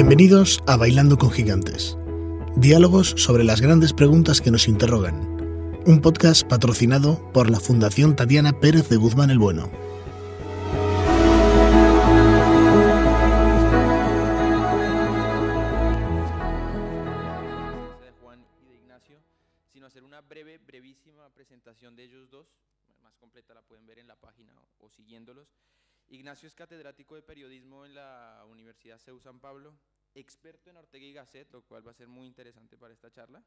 Bienvenidos a Bailando con Gigantes. Diálogos sobre las grandes preguntas que nos interrogan. Un podcast patrocinado por la Fundación Tatiana Pérez de Guzmán el Bueno. Juan y de Ignacio, sino hacer una breve, brevísima presentación de ellos dos. Más completa la pueden ver en la página o siguiéndolos. Ignacio es catedrático de periodismo en la Universidad CEU San Pablo, experto en Ortega y Gasset, lo cual va a ser muy interesante para esta charla,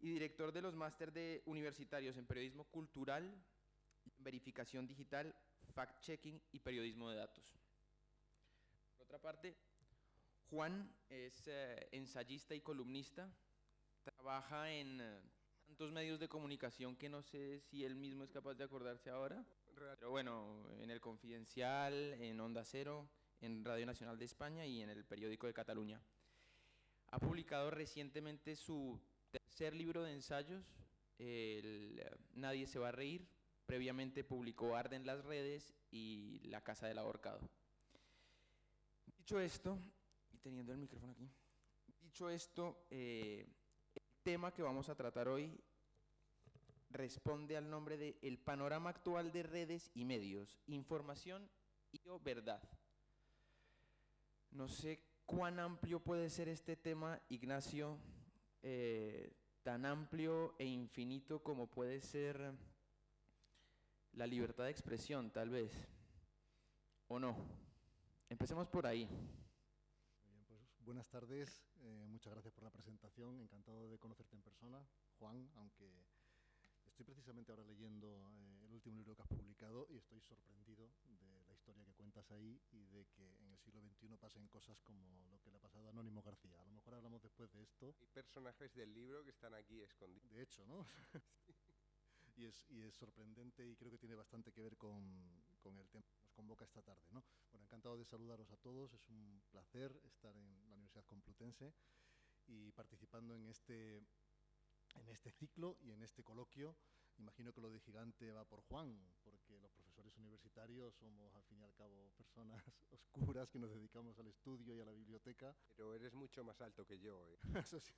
y director de los máster de universitarios en periodismo cultural, verificación digital, fact-checking y periodismo de datos. Por otra parte, Juan es eh, ensayista y columnista, trabaja en eh, tantos medios de comunicación que no sé si él mismo es capaz de acordarse ahora, pero bueno, en el Confidencial, en Onda Cero, en Radio Nacional de España y en el Periódico de Cataluña. Ha publicado recientemente su tercer libro de ensayos, Nadie se va a reír. Previamente publicó Arden las redes y La Casa del Ahorcado. Dicho esto, y teniendo el micrófono aquí, dicho esto, eh, el tema que vamos a tratar hoy responde al nombre de El panorama actual de redes y medios, información y o verdad. No sé cuán amplio puede ser este tema, Ignacio, eh, tan amplio e infinito como puede ser la libertad de expresión, tal vez, o no. Empecemos por ahí. Pues buenas tardes, eh, muchas gracias por la presentación, encantado de conocerte en persona, Juan, aunque estoy precisamente ahora leyendo eh, el último libro que has publicado y estoy sorprendido de historia que cuentas ahí y de que en el siglo XXI pasen cosas como lo que le ha pasado a Anónimo García. A lo mejor hablamos después de esto, Hay personajes del libro que están aquí escondidos. de hecho, ¿no? y, es, y es sorprendente y creo que tiene bastante que ver con, con el tema que nos convoca esta tarde, ¿no? Bueno, encantado de saludaros a todos, es un placer estar en la Universidad Complutense y participando en este, en este ciclo y en este coloquio. Imagino que lo de gigante va por Juan, porque los profesores universitarios somos al fin y al cabo personas oscuras que nos dedicamos al estudio y a la biblioteca. Pero eres mucho más alto que yo. ¿eh? Eso sí.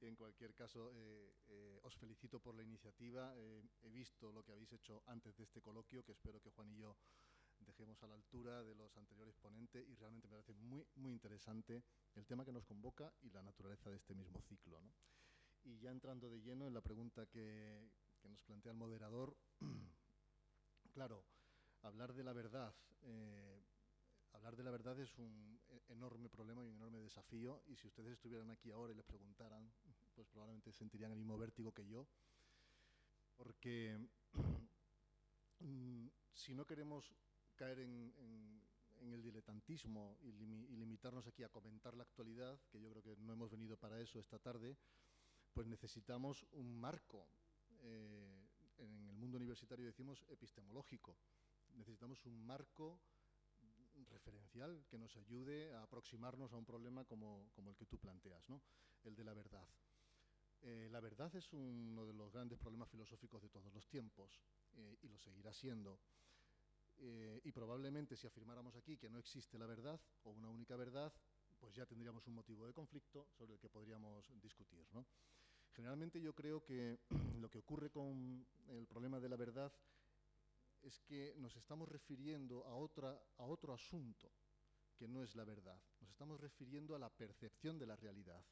Y en cualquier caso, eh, eh, os felicito por la iniciativa. Eh, he visto lo que habéis hecho antes de este coloquio, que espero que Juan y yo dejemos a la altura de los anteriores ponentes y realmente me parece muy, muy interesante el tema que nos convoca y la naturaleza de este mismo ciclo. ¿no? Y ya entrando de lleno en la pregunta que, que nos plantea el moderador, claro, hablar de la verdad. eh, hablar de la verdad es un e- enorme problema y un enorme desafío y si ustedes estuvieran aquí ahora y les preguntaran, pues probablemente sentirían el mismo vértigo que yo, porque mm, si no queremos caer en, el diletantismo y limitarnos aquí a comentar la actualidad, que yo creo que no hemos venido para eso esta tarde, pues necesitamos un marco. eh, en el mundo universitario decimos epistemológico. Necesitamos un marco referencial que nos ayude a aproximarnos a un problema como, como el que tú planteas, ¿no? el de la verdad. Eh, la verdad es uno de los grandes problemas filosóficos de todos los tiempos eh, y lo seguirá siendo. Eh, y probablemente si afirmáramos aquí que no existe la verdad o una única verdad, pues ya tendríamos un motivo de conflicto sobre el que podríamos discutir. ¿no? Generalmente yo creo que lo que ocurre con el problema de la verdad es que nos estamos refiriendo a, otra, a otro asunto que no es la verdad. Nos estamos refiriendo a la percepción de la realidad.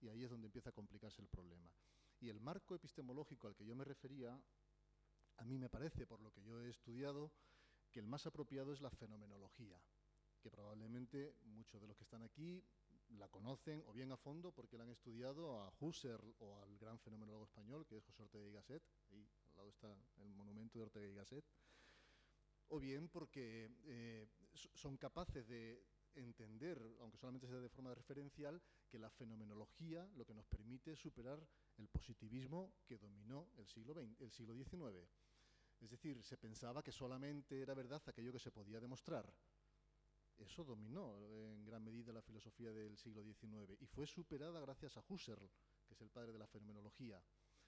Y ahí es donde empieza a complicarse el problema. Y el marco epistemológico al que yo me refería, a mí me parece, por lo que yo he estudiado, que el más apropiado es la fenomenología, que probablemente muchos de los que están aquí la conocen o bien a fondo porque la han estudiado a Husserl o al gran fenomenólogo español que es José Ortega y Gasset, ahí al lado está el monumento de Ortega y Gasset, o bien porque eh, so- son capaces de entender, aunque solamente sea de forma referencial, que la fenomenología lo que nos permite superar el positivismo que dominó el siglo, XX, el siglo XIX. Es decir, se pensaba que solamente era verdad aquello que se podía demostrar. Eso dominó en gran medida la filosofía del siglo XIX y fue superada gracias a Husserl, que es el padre de la fenomenología.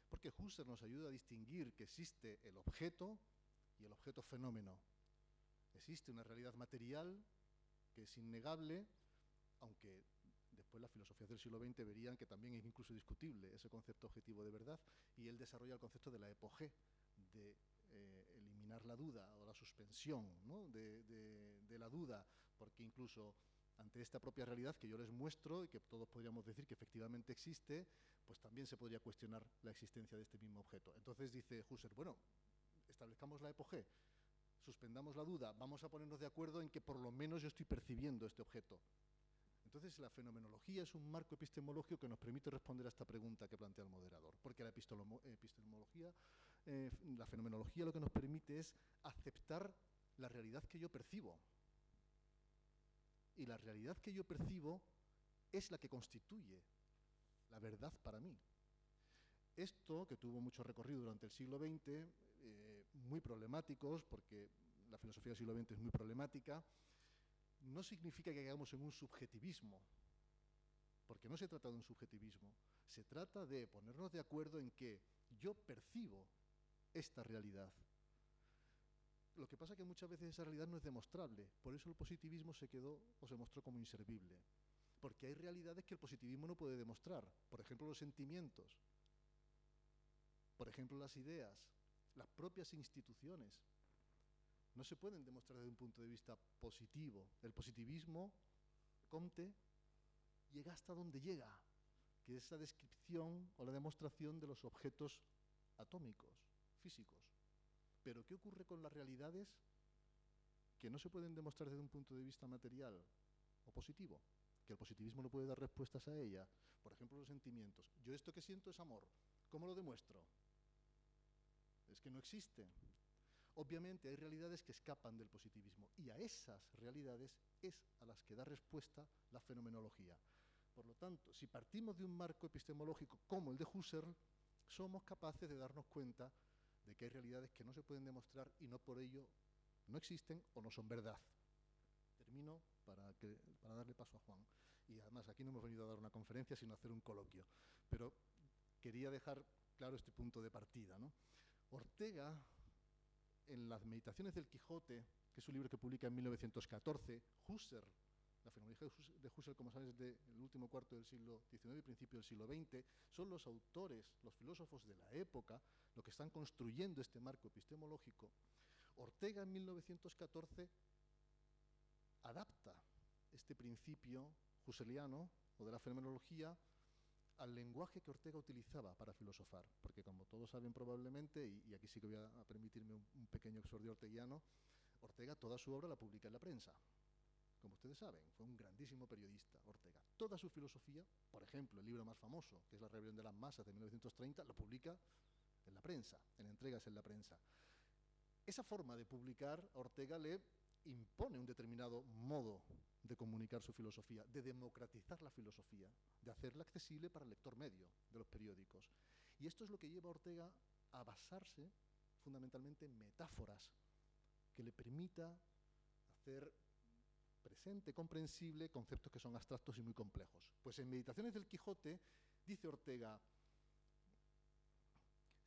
Porque Husserl nos ayuda a distinguir que existe el objeto y el objeto fenómeno. Existe una realidad material que es innegable aunque después las filosofías del siglo XX verían que también es incluso discutible ese concepto objetivo de verdad, y él desarrolla el concepto de la epogé, de eh, eliminar la duda o la suspensión ¿no? de la duda, porque incluso ante esta propia realidad que yo les muestro y que todos podríamos decir que efectivamente existe, pues también se podría cuestionar la existencia de este mismo objeto. Entonces dice Husserl, bueno, establezcamos la epogé, suspendamos la duda, vamos a ponernos de acuerdo en que por lo menos yo estoy percibiendo este objeto. Entonces la fenomenología es un marco epistemológico que nos permite responder a esta pregunta que plantea el moderador, porque la epistemología, eh, la fenomenología lo que nos permite es aceptar la realidad que yo percibo. Y la realidad que yo percibo es la que constituye la verdad para mí. Esto, que tuvo mucho recorrido durante el siglo XX, eh, muy problemáticos, porque la filosofía del siglo XX es muy problemática, no significa que hagamos en un subjetivismo, porque no se trata de un subjetivismo, se trata de ponernos de acuerdo en que yo percibo esta realidad. Lo que pasa es que muchas veces esa realidad no es demostrable, por eso el positivismo se quedó o se mostró como inservible, porque hay realidades que el positivismo no puede demostrar, por ejemplo los sentimientos, por ejemplo las ideas, las propias instituciones, no se pueden demostrar desde un punto de vista positivo. El positivismo, Comte, llega hasta donde llega, que es la descripción o la demostración de los objetos atómicos, físicos. Pero ¿qué ocurre con las realidades que no se pueden demostrar desde un punto de vista material o positivo? Que el positivismo no puede dar respuestas a ella. Por ejemplo, los sentimientos. Yo esto que siento es amor. ¿Cómo lo demuestro? Es que no existe. Obviamente hay realidades que escapan del positivismo y a esas realidades es a las que da respuesta la fenomenología. Por lo tanto, si partimos de un marco epistemológico como el de Husserl, somos capaces de darnos cuenta de que hay realidades que no se pueden demostrar y no por ello no existen o no son verdad. Termino para, para darle paso a Juan. Y además aquí no hemos venido a dar una conferencia, sino a hacer un coloquio. Pero quería dejar claro este punto de partida. ¿no? Ortega en las Meditaciones del Quijote, que es un libro que publica en 1914, Husserl, la fenomenología de Husserl, como sabes, del último cuarto del siglo XIX y principio del siglo XX, son los autores, los filósofos de la época, los que están construyendo este marco epistemológico. Ortega en 1914 adapta este principio husserliano o de la fenomenología al lenguaje que Ortega utilizaba para filosofar, porque como todos saben probablemente, y, aquí sí que voy a, permitirme un, pequeño exordio orteguiano, Ortega toda su obra la publica en la prensa. Como ustedes saben, fue un grandísimo periodista, Ortega. Toda su filosofía, por ejemplo, el libro más famoso, que es La rebelión de las masas de 1930, lo publica en la prensa, en entregas en la prensa. Esa forma de publicar Ortega le impone un determinado modo de comunicar su filosofía, de democratizar la filosofía, de hacerla accesible para el lector medio de los periódicos. Y esto es lo que lleva a Ortega a basarse fundamentalmente en metáforas que le permita hacer presente, comprensible, conceptos que son abstractos y muy complejos. Pues en Meditaciones del Quijote dice Ortega,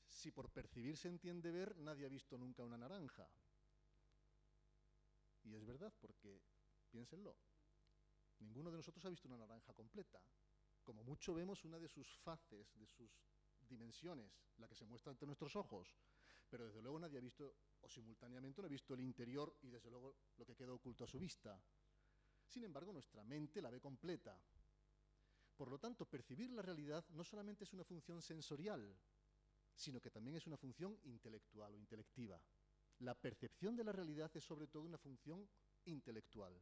si por percibir se entiende ver, nadie ha visto nunca una naranja. Y es verdad, porque piénsenlo, ninguno de nosotros ha visto una naranja completa. Como mucho vemos una de sus faces, de sus dimensiones, la que se muestra ante nuestros ojos, pero desde luego nadie ha visto, o simultáneamente no ha visto el interior y desde luego lo que queda oculto a su vista. Sin embargo, nuestra mente la ve completa. Por lo tanto, percibir la realidad no solamente es una función sensorial, sino que también es una función intelectual o intelectiva. La percepción de la realidad es sobre todo una función intelectual.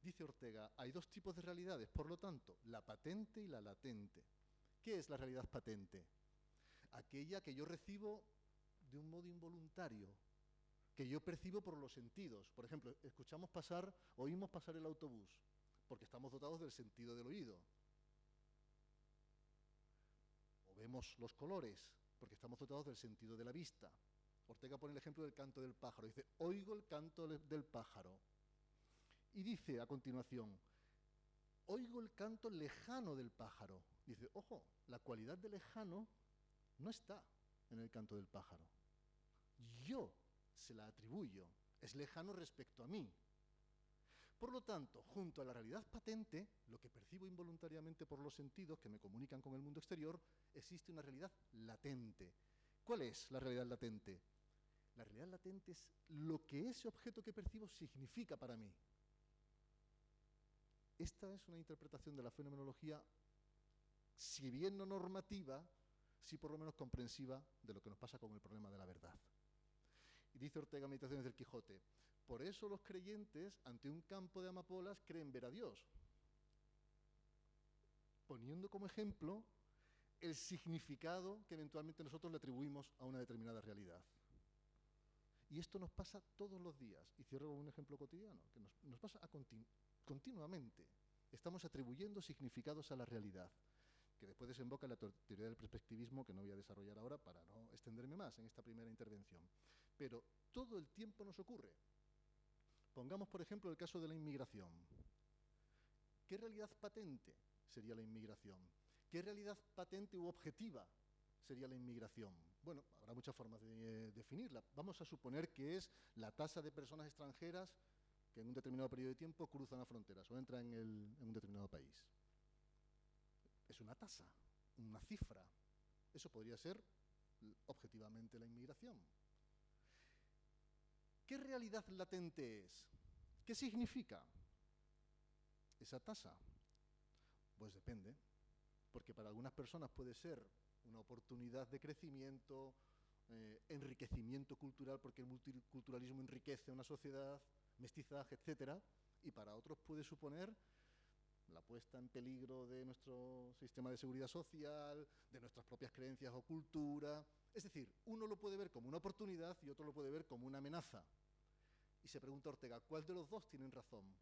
Dice Ortega, hay dos tipos de realidades, por lo tanto, la patente y la latente. ¿Qué es la realidad patente? Aquella que yo recibo de un modo involuntario, que yo percibo por los sentidos. Por ejemplo, escuchamos pasar, oímos pasar el autobús, porque estamos dotados del sentido del oído. O vemos los colores, porque estamos dotados del sentido de la vista. Ortega pone el ejemplo del canto del pájaro. Dice, oigo el canto del pájaro. Y dice a continuación, oigo el canto lejano del pájaro. Dice, ojo, la cualidad de lejano no está en el canto del pájaro. Yo se la atribuyo. Es lejano respecto a mí. Por lo tanto, junto a la realidad patente, lo que percibo involuntariamente por los sentidos que me comunican con el mundo exterior, existe una realidad latente. ¿Cuál es la realidad latente? La realidad latente es lo que ese objeto que percibo significa para mí. Esta es una interpretación de la fenomenología, si bien no normativa, sí por lo menos comprensiva de lo que nos pasa con el problema de la verdad. Y dice Ortega Meditaciones del Quijote, por eso los creyentes ante un campo de amapolas creen ver a Dios, poniendo como ejemplo el significado que eventualmente nosotros le atribuimos a una determinada realidad. Y esto nos pasa todos los días. Y cierro con un ejemplo cotidiano, que nos, nos pasa continuamente. Estamos atribuyendo significados a la realidad, que después desemboca en la teoría del perspectivismo, que no voy a desarrollar ahora para no extenderme más en esta primera intervención. Pero todo el tiempo nos ocurre. Pongamos, por ejemplo, el caso de la inmigración. ¿Qué realidad patente sería la inmigración? ¿Qué realidad patente u objetiva sería la inmigración? Bueno, habrá muchas formas de eh, definirla. Vamos a suponer que es la tasa de personas extranjeras que en un determinado periodo de tiempo cruzan las fronteras o entran en, en un determinado país. Es una tasa, una cifra. Eso podría ser objetivamente la inmigración. ¿Qué realidad latente es? ¿Qué significa esa tasa? Pues depende, porque para algunas personas puede ser una oportunidad de crecimiento, eh, enriquecimiento cultural, porque el multiculturalismo enriquece una sociedad, mestizaje, etc. Y para otros puede suponer la puesta en peligro de nuestro sistema de seguridad social, de nuestras propias creencias o cultura. Es decir, uno lo puede ver como una oportunidad y otro lo puede ver como una amenaza. Y se pregunta Ortega, ¿cuál de los dos tienen razón?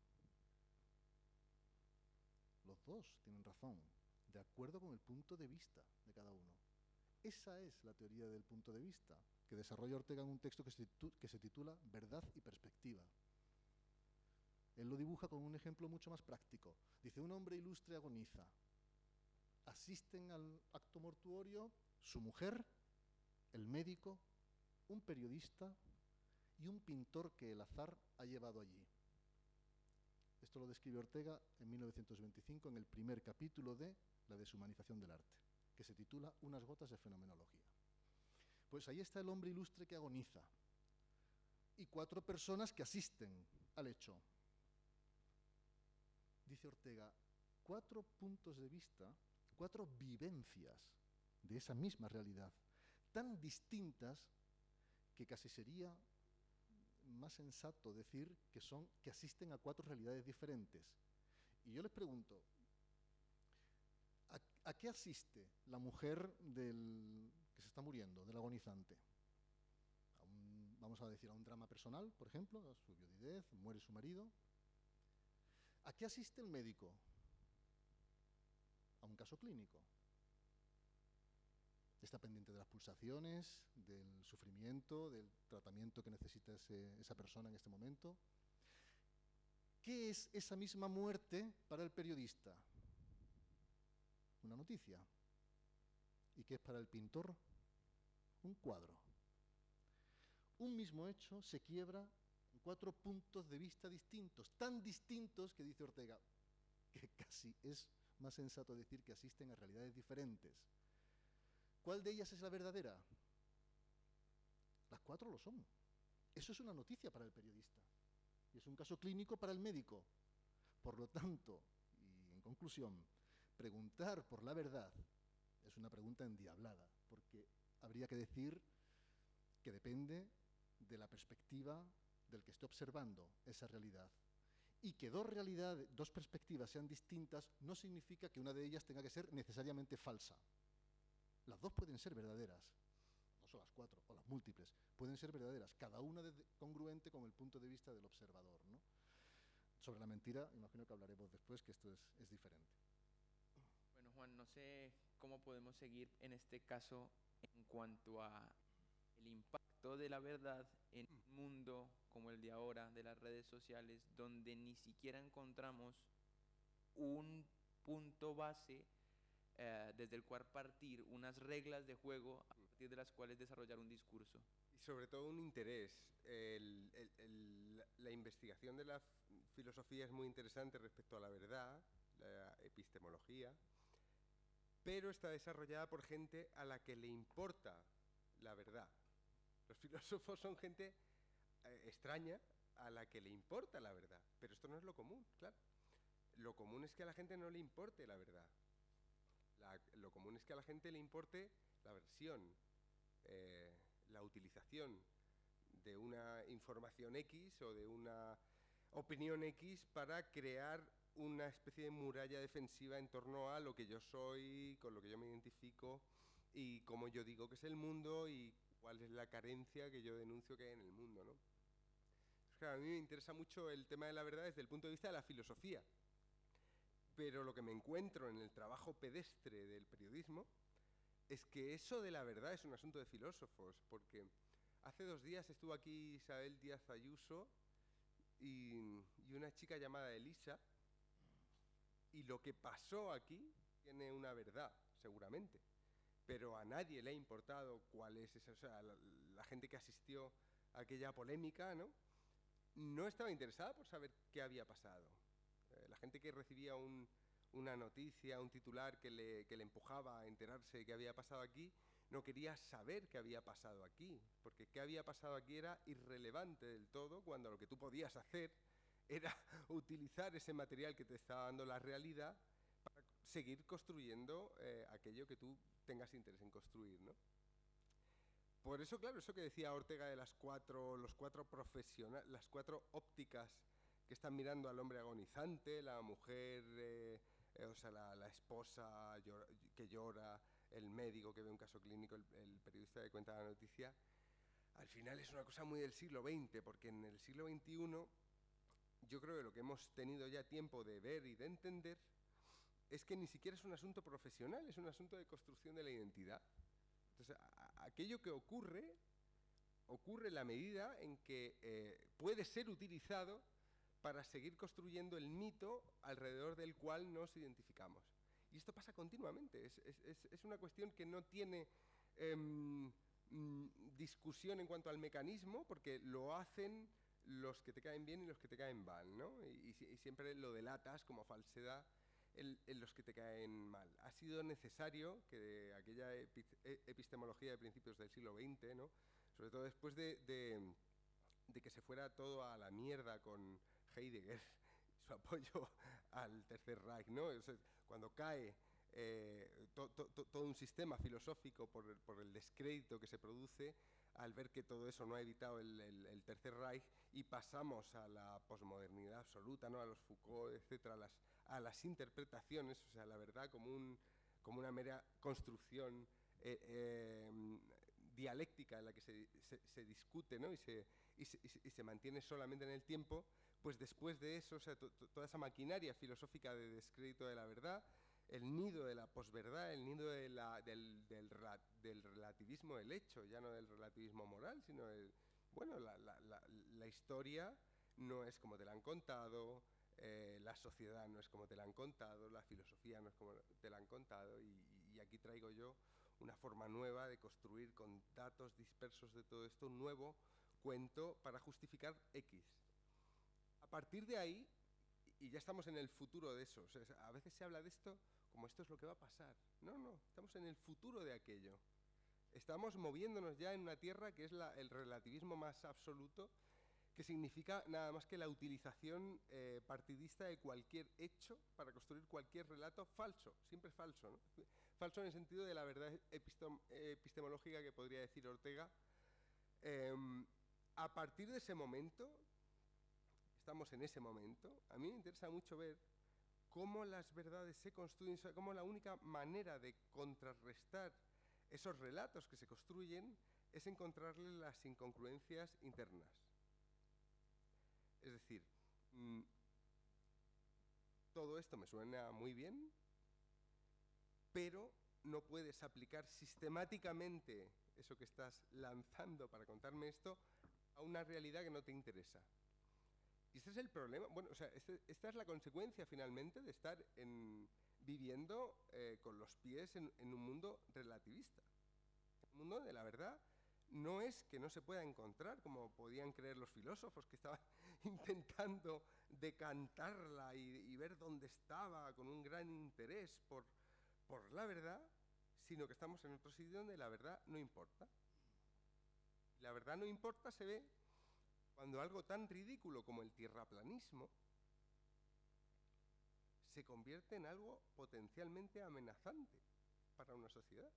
Los dos tienen razón, de acuerdo con el punto de vista de cada uno. Esa es la teoría del punto de vista que desarrolla Ortega en un texto que se, que se titula Verdad y Perspectiva. Él lo dibuja con un ejemplo mucho más práctico. Dice, un hombre ilustre agoniza. Asisten al acto mortuorio su mujer, el médico, un periodista y un pintor que el azar ha llevado allí. Esto lo describe Ortega en 1925 en el primer capítulo de La deshumanización del arte, que se titula Unas gotas de fenomenología. Pues ahí está el hombre ilustre que agoniza y cuatro personas que asisten al hecho. Dice Ortega, cuatro puntos de vista, cuatro vivencias de esa misma realidad, tan distintas que casi sería más sensato decir que son que asisten a cuatro realidades diferentes. Y yo les pregunto, ¿a, qué asiste la mujer del que se está muriendo, del agonizante? vamos a decir a un drama personal, por ejemplo, a su viudidez, muere su marido. ¿A qué asiste el médico? A un caso clínico está pendiente de las pulsaciones, del sufrimiento, del tratamiento que necesita esa persona en este momento. ¿Qué es esa misma muerte para el periodista? Una noticia. ¿Y qué es para el pintor? Un cuadro. Un mismo hecho se quiebra en cuatro puntos de vista distintos, tan distintos que dice Ortega, que casi es más sensato decir que asisten a realidades diferentes. ¿Cuál de ellas es la verdadera? Las cuatro lo son. Eso es una noticia para el periodista. Y es un caso clínico para el médico. Por lo tanto, y en conclusión, preguntar por la verdad es una pregunta endiablada, porque habría que decir que depende de la perspectiva del que esté observando esa realidad. Y que dos realidades, dos perspectivas sean distintas no significa que una de ellas tenga que ser necesariamente falsa. Las dos pueden ser verdaderas, no son las cuatro, o las múltiples, pueden ser verdaderas, cada una congruente con el punto de vista del observador. ¿no? Sobre la mentira, imagino que hablaremos después, que esto es, es diferente. Bueno, Juan, no sé cómo podemos seguir en este caso en cuanto a el impacto de la verdad en un mundo como el de ahora, de las redes sociales, donde ni siquiera encontramos un punto base eh, desde el cual partir unas reglas de juego a partir de las cuales desarrollar un discurso. Y sobre todo un interés. la investigación de la filosofía es muy interesante respecto a la verdad, la epistemología, pero está desarrollada por gente a la que le importa la verdad. Los filósofos son gente eh, extraña a la que le importa la verdad, pero esto no es lo común, claro. Lo común es que a la gente no le importe la verdad. Lo común es que a la gente le importe la versión, eh, la utilización de una información X o de una opinión X para crear una especie de muralla defensiva en torno a lo que yo soy, con lo que yo me identifico y cómo yo digo que es el mundo y cuál es la carencia que yo denuncio que hay en el mundo. ¿no? a mí me interesa mucho el tema de la verdad desde el punto de vista de la filosofía, pero lo que me encuentro en el trabajo pedestre del periodismo es que eso de la verdad es un asunto de filósofos, porque hace dos días estuvo aquí Isabel Díaz Ayuso y, una chica llamada Elisa, y lo que pasó aquí tiene una verdad, seguramente, pero a nadie le ha importado cuál es esa, o sea, la, gente que asistió a aquella polémica, ¿no? No estaba interesada por saber qué había pasado. Gente que recibía una noticia, un titular que le, que le empujaba a enterarse de qué había pasado aquí, no quería saber qué había pasado aquí, porque qué había pasado aquí era irrelevante del todo cuando lo que tú podías hacer era utilizar ese material que te estaba dando la realidad para seguir construyendo eh, aquello que tú tengas interés en construir, ¿no? Por eso, claro, eso que decía Ortega de las cuatro, los cuatro profesionales, las cuatro ópticas que están mirando al hombre agonizante, la mujer, eh, eh, o sea, la, esposa que llora, el médico que ve un caso clínico, el, periodista que cuenta la noticia, al final es una cosa muy del siglo XX, porque en el siglo XXI yo creo que lo que hemos tenido ya tiempo de ver y de entender es que ni siquiera es un asunto profesional, es un asunto de construcción de la identidad. Entonces, aquello que ocurre, ocurre en la medida en que eh, puede ser utilizado para seguir construyendo el mito alrededor del cual nos identificamos. Y esto pasa continuamente, es, es, es una cuestión que no tiene mm, discusión en cuanto al mecanismo, porque lo hacen los que te caen bien y los que te caen mal, ¿no? Y, siempre lo delatas como falsedad en, los que te caen mal. Ha sido necesario que aquella e, epistemología de principios del siglo XX, ¿no? Sobre todo después de, de, que se fuera todo a la mierda con Heidegger, su apoyo al Tercer Reich, ¿no? cuando cae eh, todo un sistema filosófico por, por el descrédito que se produce, al ver que todo eso no ha evitado el, Tercer Reich y pasamos a la posmodernidad absoluta, ¿no? a los Foucault, etcétera, a las, a las interpretaciones, o sea, la verdad como, un, como una mera construcción eh, eh, dialéctica en la que se, se, discute ¿no? y, se, y, se, mantiene solamente en el tiempo, pues después de eso, toda esa maquinaria filosófica de descrédito de la verdad, el nido de la posverdad, el nido del, del, del, relativismo del hecho, ya no del relativismo moral, sino el, bueno, la, historia no es como te la han contado, eh, la sociedad no es como te la han contado, la filosofía no es como te la han contado, y, y, aquí traigo yo una forma nueva de construir con datos dispersos de todo esto un nuevo cuento para justificar X. Partir de ahí, y ya estamos en el futuro de eso, a veces se habla de esto como esto es lo que va a pasar. No, no, estamos en el futuro de aquello. Estamos moviéndonos ya en una tierra que es el relativismo más absoluto, que significa nada más que la utilización eh, partidista de cualquier hecho para construir cualquier relato falso, siempre falso. Falso en el sentido de la verdad epistemológica que podría decir Ortega. Em, a partir de ese momento, estamos en ese momento, a mí me interesa mucho ver cómo las verdades se construyen, cómo la única manera de contrarrestar esos relatos que se construyen es encontrarle las incongruencias internas. Es decir, mm, todo esto me suena muy bien, pero no puedes aplicar sistemáticamente eso que estás lanzando para contarme esto a una realidad que no te interesa. Y este es el problema, bueno, o sea, este, esta es la consecuencia finalmente de estar en, viviendo eh, con los pies en, un mundo relativista. Un mundo de la verdad no es que no se pueda encontrar, como podían creer los filósofos que estaban intentando decantarla y, ver dónde estaba con un gran interés por la verdad, sino que estamos en otro sitio donde la verdad no importa. La verdad no importa se ve cuando algo tan ridículo como el tierraplanismo se convierte en algo potencialmente amenazante para una sociedad.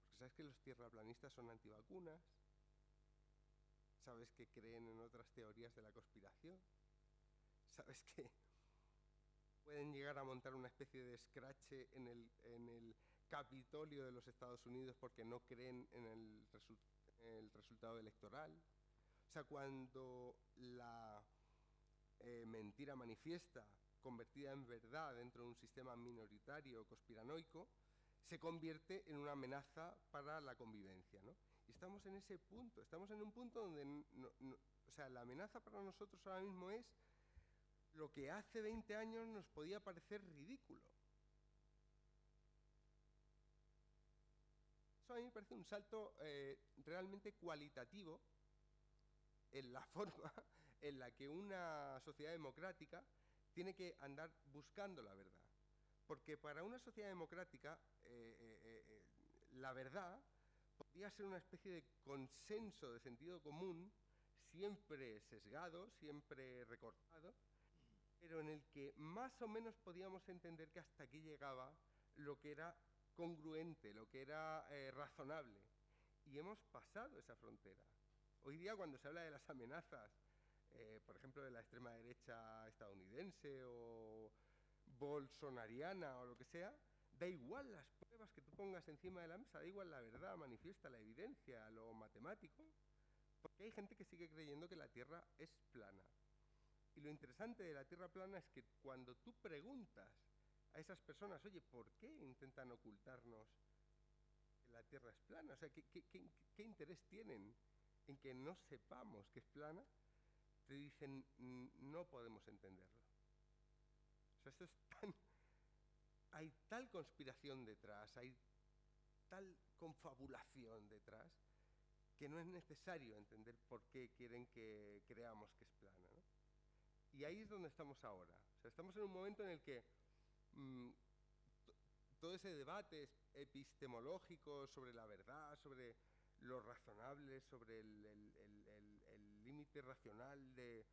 Porque sabes que los tierraplanistas son antivacunas, sabes que creen en otras teorías de la conspiración, sabes que pueden llegar a montar una especie de escrache en el, Capitolio de los Estados Unidos porque no creen en el resultado electoral. Cuando la eh, mentira manifiesta, convertida en verdad dentro de un sistema minoritario conspiranoico, se convierte en una amenaza para la convivencia. ¿no? Y estamos en ese punto, estamos en un punto donde o sea, la amenaza para nosotros ahora mismo es lo que hace 20 años nos podía parecer ridículo. Eso a mí me parece un salto eh, realmente cualitativo en la forma en la que una sociedad democrática tiene que andar buscando la verdad. Porque para una sociedad democrática, eh, eh, eh, la verdad podría ser una especie de consenso de sentido común, siempre sesgado, siempre recortado, pero en el que más o menos podíamos entender que hasta aquí llegaba lo que era congruente, lo que era razonable. Y hemos pasado esa frontera. Hoy día cuando se habla de las amenazas, eh, por ejemplo, de la extrema derecha estadounidense o bolsonariana o lo que sea, da igual las pruebas que tú pongas encima de la mesa, da igual la verdad, manifiesta la evidencia, lo matemático, porque hay gente que sigue creyendo que la Tierra es plana. Y lo interesante de la Tierra plana es que cuando tú preguntas a esas personas, oye, ¿por qué intentan ocultarnos que la Tierra es plana? O sea, ¿qué, interés tienen en que no sepamos que es plana? Te dicen, no podemos entenderlo. O sea, esto es tan... Hay tal conspiración detrás, hay tal confabulación detrás, que no es necesario entender por qué quieren que creamos que es plana. ¿no? Y ahí es donde estamos ahora. O sea, estamos en un momento en el que mmm, todo ese debate epistemológico sobre la verdad, sobre lo razonable, sobre el límite racional de,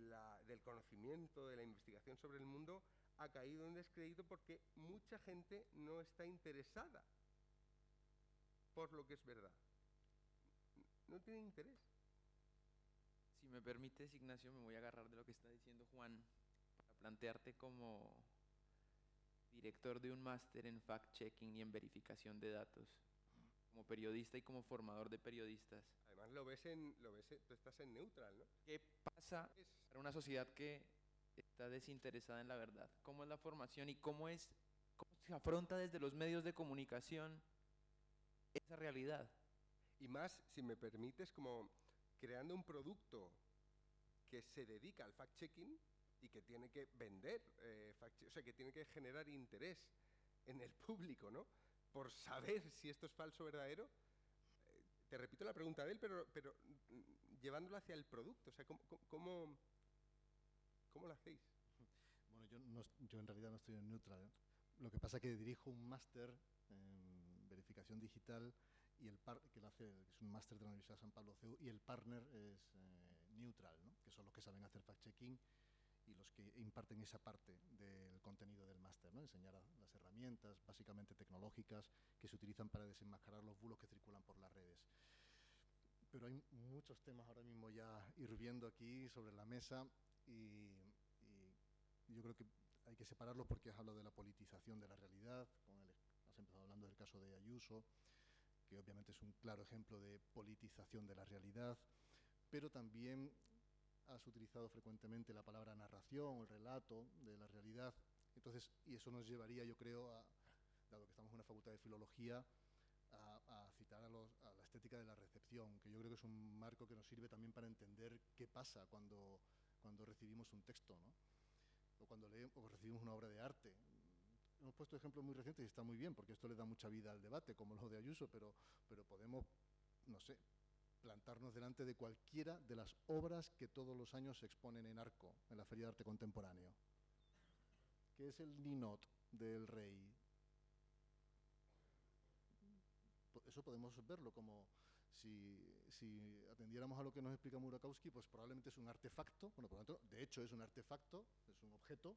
la, del conocimiento, de la investigación sobre el mundo, ha caído en descrédito porque mucha gente no está interesada por lo que es verdad. No tiene interés. Si me permites, Ignacio, me voy a agarrar de lo que está diciendo Juan para plantearte como director de un máster en fact-checking y en verificación de datos, como periodista y como formador de periodistas. Además lo ves en, lo ves, tú estás en neutral, ¿no? ¿Qué pasa para una sociedad que está desinteresada en la verdad? ¿Cómo es la formación y cómo es, cómo se afronta desde los medios de comunicación esa realidad? Y más, si me permites, como creando un producto que se dedica al fact-checking y que tiene que vender, eh, o sea, que tiene que generar interés en el público, ¿no? Por saber si esto es falso o verdadero. Eh, te repito la pregunta de él, pero, pero mm, llevándolo hacia el producto, o sea, ¿cómo, cómo, cómo lo hacéis? Bueno, yo, no, yo en realidad no estoy en neutral. ¿eh? Lo que pasa es que dirijo un máster en verificación digital y el par que lo hace que es un máster de la Universidad de San Pablo CEU y el partner es eh, neutral, ¿no? que son los que saben hacer fact-checking y los que imparten esa parte del contenido del máster, ¿no? enseñar las herramientas básicamente tecnológicas que se utilizan para desenmascarar los bulos que circulan por las redes. Pero hay muchos temas ahora mismo ya hirviendo aquí sobre la mesa y, yo creo que hay que separarlos porque has hablado de la politización de la realidad, has empezado hablando del caso de Ayuso, que obviamente es un claro ejemplo de politización de la realidad, pero también has utilizado frecuentemente la palabra narración, el relato de la realidad. Entonces, y eso nos llevaría, yo creo, dado que estamos en una facultad de filología, a, a citar a, los, a, la estética de la recepción, que yo creo que es un marco que nos sirve también para entender qué pasa cuando, cuando recibimos un texto, ¿no? o cuando leemos o recibimos una obra de arte. Hemos puesto ejemplos muy recientes y está muy bien, porque esto le da mucha vida al debate, como lo de Ayuso, pero, pero podemos no sé, plantarnos delante de cualquiera de las obras que todos los años se exponen en Arco, en la Feria de Arte Contemporáneo, que es el Ninot del Rey. Eso podemos verlo como si, si, atendiéramos a lo que nos explica Murakowski, pues probablemente es un artefacto, bueno, por lo tanto, de hecho es un artefacto, es un objeto,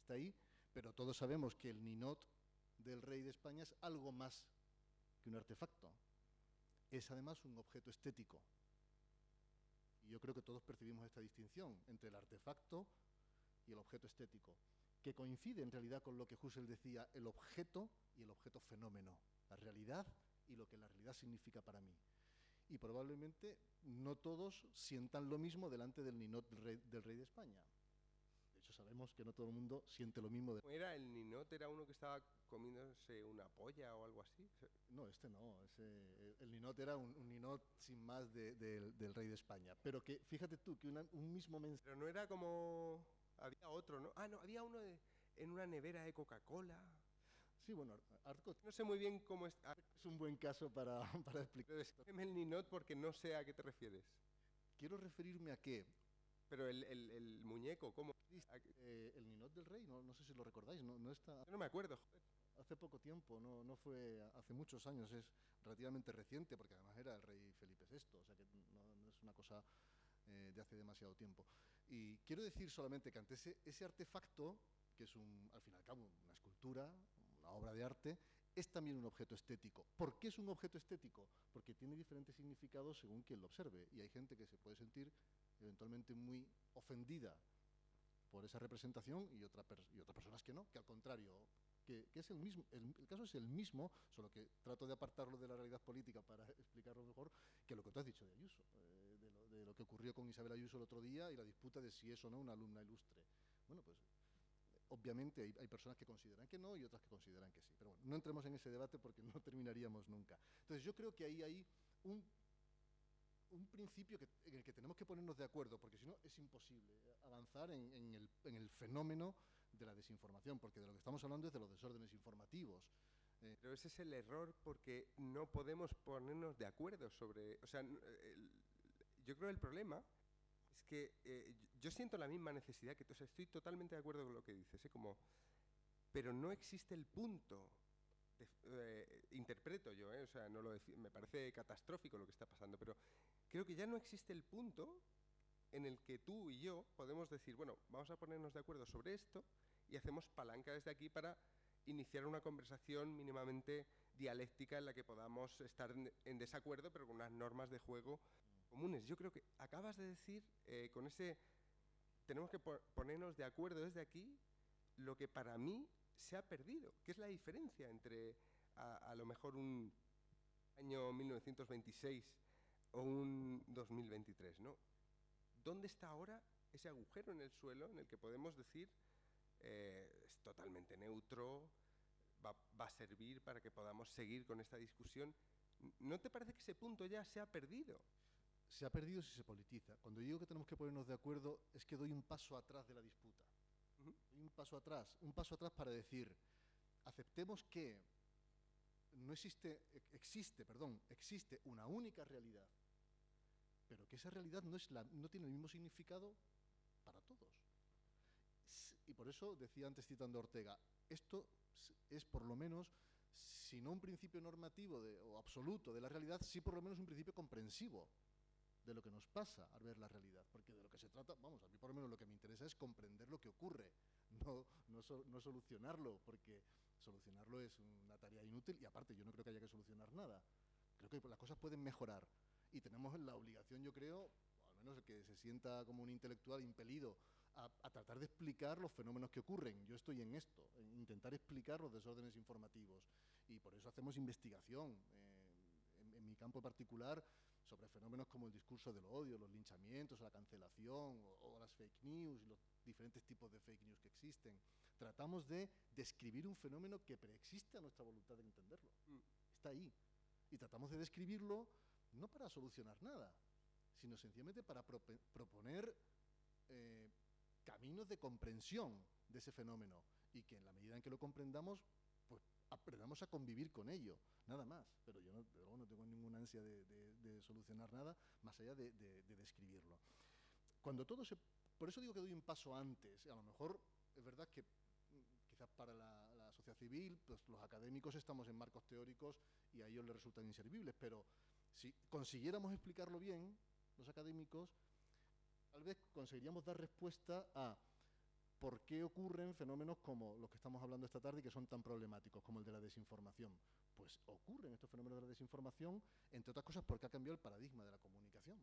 está ahí, pero todos sabemos que el ninot del rey de España es algo más que un artefacto. Es además un objeto estético. Y yo creo que todos percibimos esta distinción entre el artefacto y el objeto estético, que coincide en realidad con lo que Husserl decía, el objeto y el objeto fenómeno, la realidad y lo que la realidad significa para mí y probablemente no todos sientan lo mismo delante del ninot del rey, del rey de España. De hecho, sabemos que no todo el mundo siente lo mismo. De... ¿Era el ninot? ¿Era uno que estaba comiéndose una polla o algo así? No, este no. Ese, el ninot era un, un ninot sin más de, de, del rey de España. Pero que, fíjate tú, que una, un mismo mensaje... Pero no era como... Había otro, ¿no? Ah, no, había uno de, en una nevera de Coca-Cola. Sí, bueno, Arco... No sé muy bien cómo es... Es un buen caso para, para explicar. Descríbeme el ninot porque no sé a qué te refieres. Quiero referirme a qué. Pero el, el, el muñeco, ¿cómo? Eh, el ninot del rey, no, no, sé si lo recordáis, no, no está... Yo no me acuerdo, joder. Hace poco tiempo, no, no fue hace muchos años, es relativamente reciente, porque además era el rey Felipe VI, o sea que no, no es una cosa eh, de hace demasiado tiempo. Y quiero decir solamente que ante ese, ese artefacto, que es un, al fin y al cabo una escultura, una obra de arte, es también un objeto estético. ¿Por qué es un objeto estético? Porque tiene diferentes significados según quien lo observe. Y hay gente que se puede sentir eventualmente muy ofendida por esa representación y, otra y otras personas que no, que al contrario, que, que es el mismo, el, el, caso es el mismo, solo que trato de apartarlo de la realidad política para explicarlo mejor, que lo que tú has dicho de Ayuso, eh, de, lo, que ocurrió con Isabel Ayuso el otro día y la disputa de si es o no una alumna ilustre. Bueno, pues obviamente hay, hay, personas que consideran que no y otras que consideran que sí. Pero bueno, no entremos en ese debate porque no terminaríamos nunca. Entonces yo creo que ahí hay un, un principio que, en el que tenemos que ponernos de acuerdo, porque si no es imposible avanzar en, en, el, en, el, fenómeno de la desinformación, porque de lo que estamos hablando es de los desórdenes informativos. Eh, Pero ese es el error porque no podemos ponernos de acuerdo sobre... O sea, el, yo creo que el problema es que eh, yo siento la misma necesidad que tú, estoy totalmente de acuerdo con lo que dices, ¿eh? como, pero no existe el punto, eh, interpreto yo, o sea, no lo me parece catastrófico lo que está pasando, pero creo que ya no existe el punto en el que tú y yo podemos decir, bueno, vamos a ponernos de acuerdo sobre esto y hacemos palanca desde aquí para iniciar una conversación mínimamente dialéctica en la que podamos estar en desacuerdo, pero con unas normas de juego comunes. Yo creo que acabas de decir eh, con ese tenemos que po ponernos de acuerdo desde aquí lo que para mí se ha perdido, que es la diferencia entre a, lo mejor un año 1926 o un 2023, ¿no? ¿Dónde está ahora ese agujero en el suelo en el que podemos decir eh, es totalmente neutro, va a servir para que podamos seguir con esta discusión? ¿No te parece que ese punto ya se ha perdido? Se ha perdido si se politiza. Cuando digo que tenemos que ponernos de acuerdo es que doy un paso atrás de la disputa. Uh -huh. Doy un paso atrás, un paso atrás para decir, aceptemos que no existe, existe, perdón, existe una única realidad, pero que esa realidad no, es la, no tiene el mismo significado para todos. Y por eso decía antes citando a Ortega, esto es por lo menos, si no un principio normativo de, o absoluto de la realidad, sí por lo menos un principio comprensivo de lo que nos pasa al ver la realidad, porque de lo que se trata, vamos, a mí por lo menos lo que me interesa es comprender lo que ocurre, no, no, so, no solucionarlo, porque solucionarlo es una tarea inútil y aparte yo no creo que haya que solucionar nada. Creo que las cosas pueden mejorar y tenemos la obligación, yo creo, al menos el que se sienta como un intelectual impelido a, a, tratar de explicar los fenómenos que ocurren. Yo estoy en esto, en intentar explicar los desórdenes informativos y por eso hacemos investigación. Eh, en, en mi campo particular sobre fenómenos como el discurso del odio, los linchamientos, la cancelación o, o, las fake news los diferentes tipos de fake news que existen. Tratamos de describir un fenómeno que preexiste a nuestra voluntad de entenderlo. Mm. Está ahí. Y tratamos de describirlo no para solucionar nada, sino sencillamente para pro proponer eh, caminos de comprensión de ese fenómeno y que en la medida en que lo comprendamos, pues aprendamos a convivir con ello, nada más. Pero yo no, no tengo ninguna ansia de, solucionar nada más allá de, describirlo. Cuando todo se... Por eso digo que doy un paso antes. A lo mejor es verdad que mm, quizás para la, la sociedad civil, pues los académicos estamos en marcos teóricos y a ellos les resultan inservibles, pero si consiguiéramos explicarlo bien, los académicos, tal vez conseguiríamos dar respuesta a por qué ocurren fenómenos como los que estamos hablando esta tarde y que son tan problemáticos como el de la desinformación. Pues ocurren estos fenómenos de la desinformación, entre otras cosas porque ha cambiado el paradigma de la comunicación.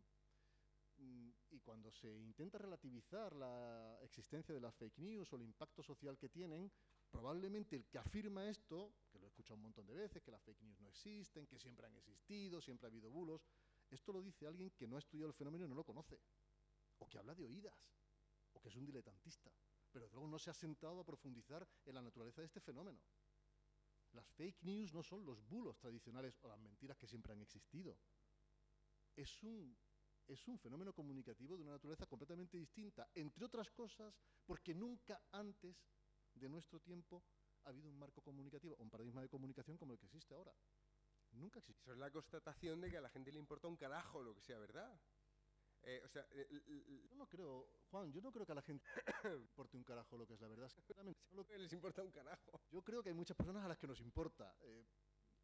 Mm, y cuando se intenta relativizar la existencia de las fake news o el impacto social que tienen, probablemente el que afirma esto, que lo he escuchado un montón de veces, que las fake news no existen, que siempre han existido, siempre ha habido bulos, esto lo dice alguien que no ha estudiado el fenómeno y no lo conoce, o que habla de oídas, o que es un diletantista, pero luego no se ha sentado a profundizar en la naturaleza de este fenómeno. Las fake news no son los bulos tradicionales o las mentiras que siempre han existido. Es un, es un fenómeno comunicativo de una naturaleza completamente distinta, entre otras cosas porque nunca antes de nuestro tiempo ha habido un marco comunicativo, un paradigma de comunicación como el que existe ahora. Nunca existe. Eso es la constatación de que a la gente le importa un carajo lo que sea verdad. Eh, o sea, yo no creo, Juan, yo no creo que a la gente importe un carajo lo que es la verdad. Solo que les importa un carajo. Yo creo que hay muchas personas a las que nos importa eh,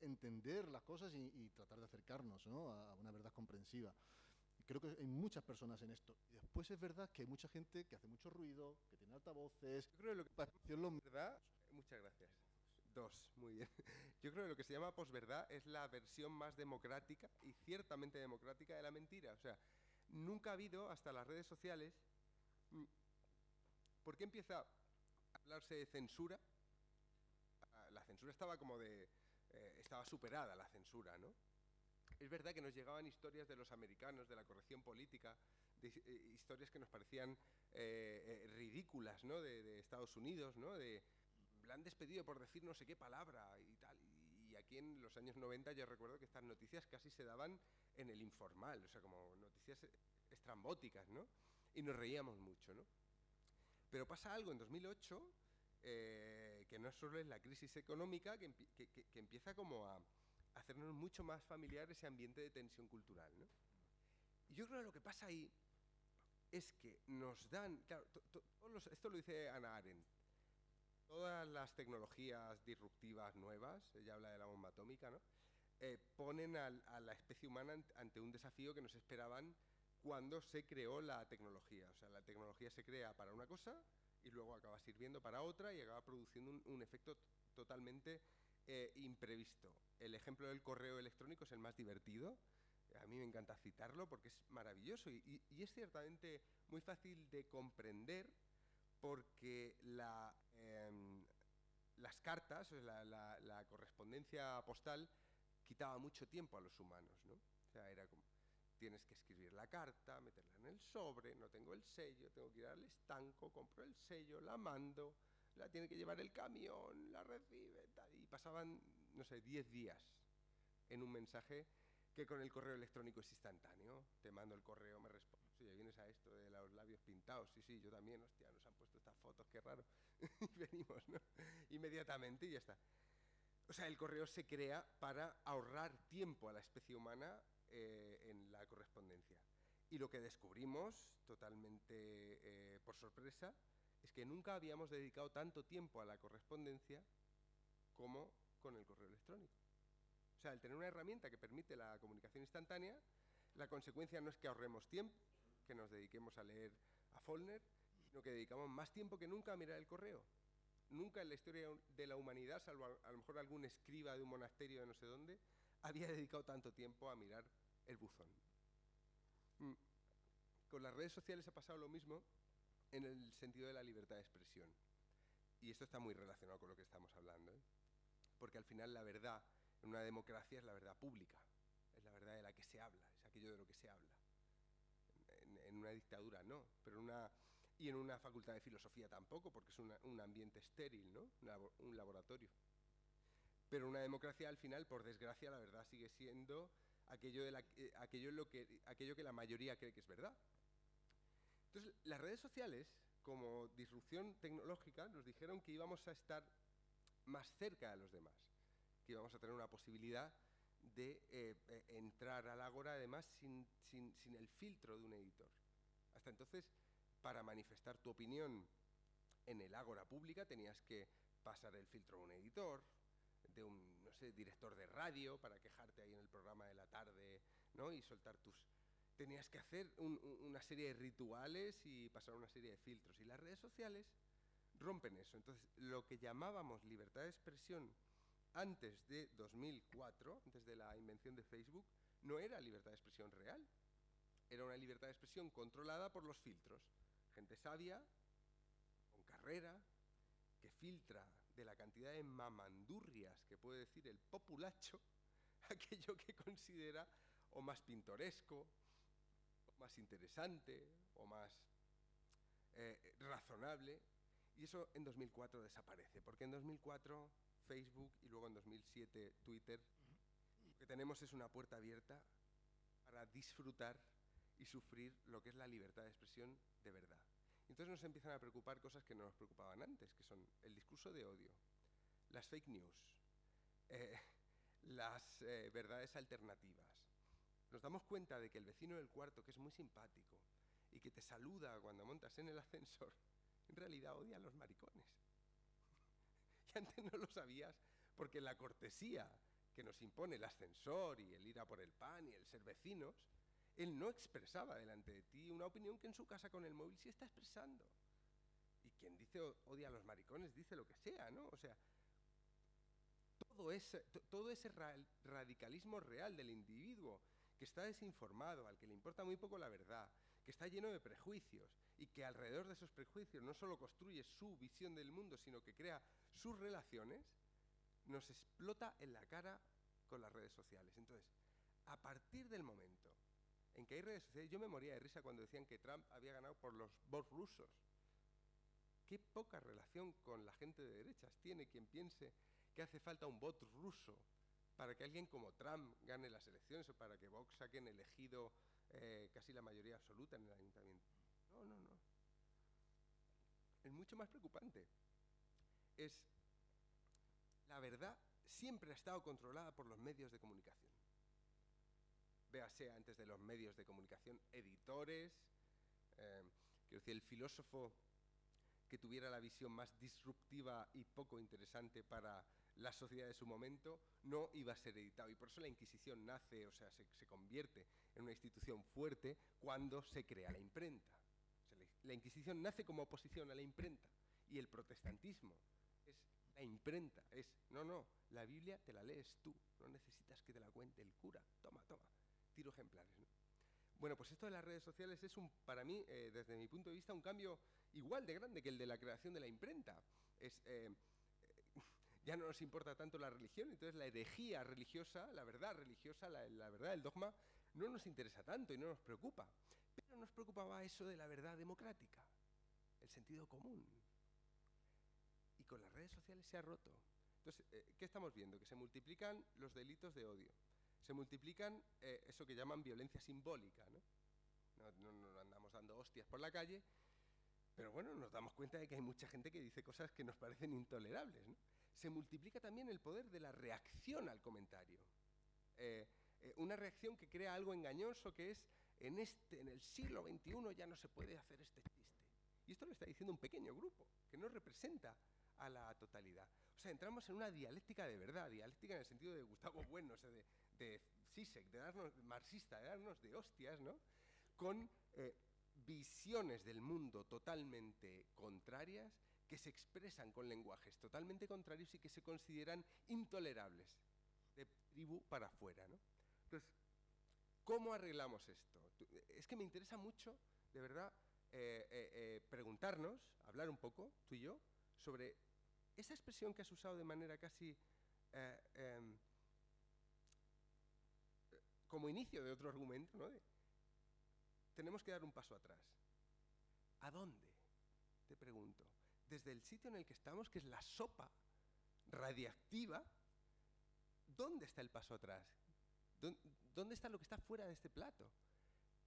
entender las cosas y, tratar de acercarnos ¿no? a una verdad comprensiva. Creo que hay muchas personas en esto. Y después es verdad que hay mucha gente que hace mucho ruido, que tiene altavoces. Yo creo que lo que pasa ¿verdad? Muchas gracias. Dos, muy bien. Yo creo que lo que se llama posverdad es la versión más democrática y ciertamente democrática de la mentira. O sea, nunca ha habido, hasta las redes sociales, mm, ¿por qué empieza a hablarse de censura? Ah, la censura estaba como de... Eh, estaba superada la censura, ¿no? Es verdad que nos llegaban historias de los americanos, de la corrección política, de, eh, historias que nos parecían eh, ridículas, ¿no? De, Estados Unidos, ¿no? De, la han despedido por decir no sé qué palabra. Y, aquí en los años 90 yo recuerdo que estas noticias casi se daban en el informal, o sea, como noticias estrambóticas, ¿no? Y nos reíamos mucho, ¿no? Pero pasa algo en 2008, eh, que no solo es la crisis económica, que, empieza como a hacernos mucho más familiar ese ambiente de tensión cultural, ¿no? Y yo creo que lo que pasa ahí es que nos dan, claro, esto lo dice Ana Arendt, todas las tecnologías disruptivas nuevas, ella habla de la bomba atómica, ¿no? Eh, ponen a la especie humana ante un desafío que nos esperaban cuando se creó la tecnología. O sea, la tecnología se crea para una cosa y luego acaba sirviendo para otra y acaba produciendo un, efecto totalmente eh, imprevisto. El ejemplo del correo electrónico es el más divertido. A mí me encanta citarlo porque es maravilloso y, es ciertamente muy fácil de comprender porque em, las cartas, la, correspondencia postal, quitaba mucho tiempo a los humanos, ¿no? O sea, era como, tienes que escribir la carta, meterla en el sobre, no tengo el sello, tengo que ir al estanco, compro el sello, la mando, la tiene que llevar el camión, la recibe, y pasaban, no sé, 10 días en un mensaje que con el correo electrónico es instantáneo. Te mando el correo, me responde. Vienes a esto de los labios pintados. Sí, sí, yo también, hostia, nos han puesto estas fotos, qué raro. y venimos, ¿no? Inmediatamente y ya está. O sea, el correo se crea para ahorrar tiempo a la especie humana eh, en la correspondencia. Y lo que descubrimos, totalmente eh, por sorpresa, es que nunca habíamos dedicado tanto tiempo a la correspondencia como con el correo electrónico. O sea, el tener una herramienta que permite la comunicación instantánea, la consecuencia no es que ahorremos tiempo, que nos dediquemos a leer a Follner, sino que dedicamos más tiempo que nunca a mirar el correo nunca en la historia de la humanidad, salvo a, lo mejor algún escriba de un monasterio de no sé dónde, había dedicado tanto tiempo a mirar el buzón. Mm. Con las redes sociales ha pasado lo mismo en el sentido de la libertad de expresión. Y esto está muy relacionado con lo que estamos hablando. ¿eh? Porque al final la verdad en una democracia es la verdad pública, es la verdad de la que se habla, es aquello de lo que se habla. En, una dictadura no, pero una y en una facultad de filosofía tampoco, porque es un ambiente estéril, ¿no? un laboratorio. Pero una democracia al final, por desgracia, la verdad sigue siendo aquello, de la, eh, lo que, aquello que la mayoría cree que es verdad. Entonces, las redes sociales, como disrupción tecnológica, nos dijeron que íbamos a estar más cerca de los demás. que íbamos a tener una posibilidad de eh, eh, entrar al Ágora, además, sin, sin, sin el filtro de un editor. Entonces, para manifestar tu opinión en el Ágora pública, tenías que pasar el filtro de un editor, de un, no sé, director de radio, para quejarte ahí en el programa de la tarde, ¿no? Y soltar tus... Tenías que hacer un- un- una serie de rituales y pasar una serie de filtros. Y las redes sociales rompen eso. Entonces, lo que llamábamos libertad de expresión antes de 2004, antes de la invención de Facebook, no era libertad de expresión real. Era una libertad de expresión controlada por los filtros. Gente sabia, con carrera, que filtra de la cantidad de mamandurrias que puede decir el populacho aquello que considera o más pintoresco, o más interesante, o más eh, razonable. Y eso en 2004 desaparece, porque en 2004 Facebook y luego en 2007 Twitter, lo que tenemos es una puerta abierta para disfrutar y sufrir lo que es la libertad de expresión de verdad. Entonces nos empiezan a preocupar cosas que no nos preocupaban antes, que son el discurso de odio, las fake news, eh, las eh, verdades alternativas. Nos damos cuenta de que el vecino del cuarto, que es muy simpático y que te saluda cuando montas en el ascensor, en realidad odia a los maricones. Y antes no lo sabías porque la cortesía que nos impone el ascensor y el ir a por el pan y el ser vecinos, él no expresaba delante de ti una opinión que en su casa con el móvil sí está expresando. Y quien dice odia a los maricones dice lo que sea, ¿no? O sea, todo ese, radicalismo real del individuo que está desinformado, al que le importa muy poco la verdad, que está lleno de prejuicios y que alrededor de esos prejuicios no solo construye su visión del mundo, sino que crea sus relaciones, nos explota en la cara con las redes sociales. Entonces, a partir del momento en que hay redes sociales, yo me moría de risa cuando decían que Trump había ganado por los bots rusos. Qué poca relación con la gente de derechas tiene quien piense que hace falta un bot ruso para que alguien como Trump gane las elecciones o para que Vox saquen elegido eh, casi la mayoría absoluta en el ayuntamiento. No, no, no. Es mucho más preocupante. Es la verdad siempre ha estado controlada por los medios de comunicación. Véase antes de los medios de comunicación, editores, eh, quiero decir, el filósofo que tuviera la visión más disruptiva y poco interesante para la sociedad de su momento, no iba a ser editado. Y por eso la Inquisición nace, o sea, se, se convierte en una institución fuerte cuando se crea la imprenta. La Inquisición nace como oposición a la imprenta. Y el protestantismo es la imprenta, es, no, no, la Biblia te la lees tú, no necesitas que te la cuente el cura. Toma, toma, tiro ejemplares. ¿no? Bueno, pues esto de las redes sociales es un, para mí, eh, desde mi punto de vista, un cambio igual de grande que el de la creación de la imprenta. Es, eh, eh, ya no nos importa tanto la religión, entonces la herejía religiosa, la verdad religiosa, la, verdad, el dogma, no nos interesa tanto y no nos preocupa. Pero nos preocupaba eso de la verdad democrática, el sentido común. Y con las redes sociales se ha roto. Entonces, ¿qué estamos viendo? Que se multiplican los delitos de odio. Se multiplican eh, eso que llaman violencia simbólica, ¿no? No, no- andamos dando hostias por la calle, pero bueno, nos damos cuenta de que hay mucha gente que dice cosas que nos parecen intolerables. ¿no? Se multiplica también el poder de la reacción al comentario. Eh, eh, una reacción que crea algo engañoso que es en, este, en el siglo XXI ya no se puede hacer este chiste. Y esto lo está diciendo un pequeño grupo que no representa a la totalidad. O sea, entramos en una dialéctica de verdad, dialéctica en el sentido de Gustavo Bueno, o sea, de, de Zizek, de darnos, marxista, de darnos de hostias, ¿no? Con eh, visiones del mundo totalmente contrarias que se expresan con lenguajes totalmente contrarios y que se consideran intolerables de tribu para afuera, ¿no? Entonces, ¿cómo arreglamos esto? Es que me interesa mucho, de verdad, eh, eh, preguntarnos, hablar un poco, tú y yo, sobre esa expresión que has usado de manera casi eh, em, como inicio de otro argumento, ¿no? Tenemos que dar un paso atrás. ¿A dónde? Te pregunto. Desde el sitio en el que estamos, que es la sopa radiactiva, ¿dónde está el paso atrás? ¿Dó- ¿Dónde está lo que está fuera de este plato?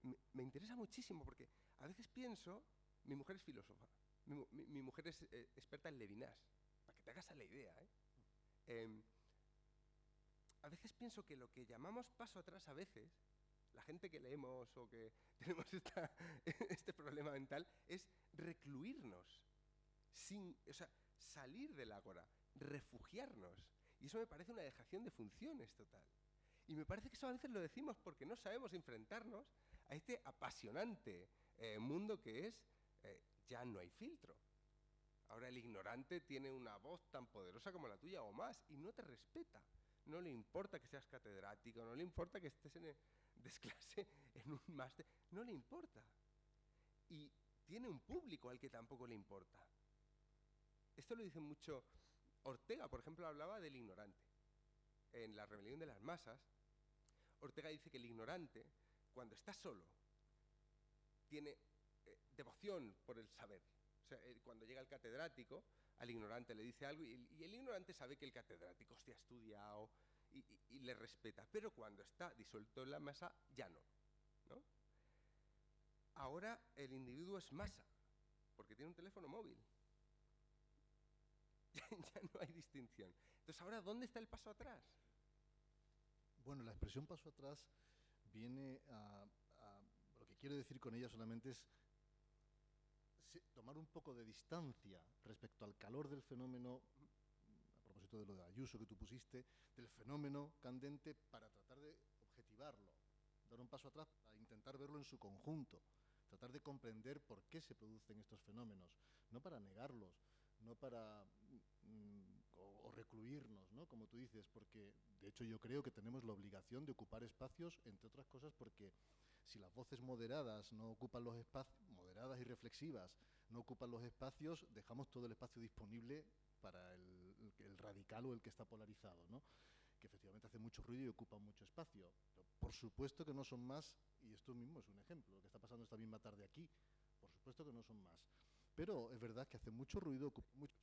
Me, interesa muchísimo porque a veces pienso, mi mujer es filósofa, mi, mu- mi- mi mujer es eh, experta en Levinas, te hagas a la idea. ¿eh? Em, a veces pienso que lo que llamamos paso atrás a veces, la gente que leemos o que tenemos este problema mental, es recluirnos, sin, o sea, salir del ágora, refugiarnos. Y eso me parece una dejación de funciones total. Y me parece que eso a veces lo decimos porque no sabemos enfrentarnos a este apasionante eh, mundo que es eh, ya no hay filtro. Ahora el ignorante tiene una voz tan poderosa como la tuya o más y no te respeta. No le importa que seas catedrático, no le importa que estés en desclase en un máster, no le importa. Y tiene un público al que tampoco le importa. Esto lo dice mucho Ortega, por ejemplo, hablaba del ignorante. En la rebelión de las masas, Ortega dice que el ignorante, cuando está solo, tiene eh, devoción por el saber. O sea, eh, cuando llega el catedrático, al ignorante le dice algo y, el ignorante sabe que el catedrático se ha estudiado y, le respeta. Pero cuando está disuelto en la masa, ya no, no. Ahora el individuo es masa, porque tiene un teléfono móvil. ya no hay distinción. Entonces, ahora, ¿dónde está el paso atrás? Bueno, la expresión paso atrás viene a, lo que quiero decir con ella solamente es tomar un poco de distancia respecto al calor del fenómeno, a propósito de lo de Ayuso que tú pusiste, del fenómeno candente para tratar de objetivarlo, dar un paso atrás para intentar verlo en su conjunto, tratar de comprender por qué se producen estos fenómenos, no para negarlos, no para mm, o, recluirnos, ¿no? Como tú dices, porque de hecho yo creo que tenemos la obligación de ocupar espacios, entre otras cosas, porque si las voces moderadas no ocupan los espacios, moderadas y reflexivas, no ocupan los espacios, dejamos todo el espacio disponible para el, el radical o el que está polarizado, ¿no? que efectivamente hace mucho ruido y ocupa mucho espacio. Pero por supuesto que no son más, y esto mismo es un ejemplo, lo que está pasando esta misma tarde aquí, por supuesto que no son más. Pero es verdad que hace mucho ruido, ocupa mucho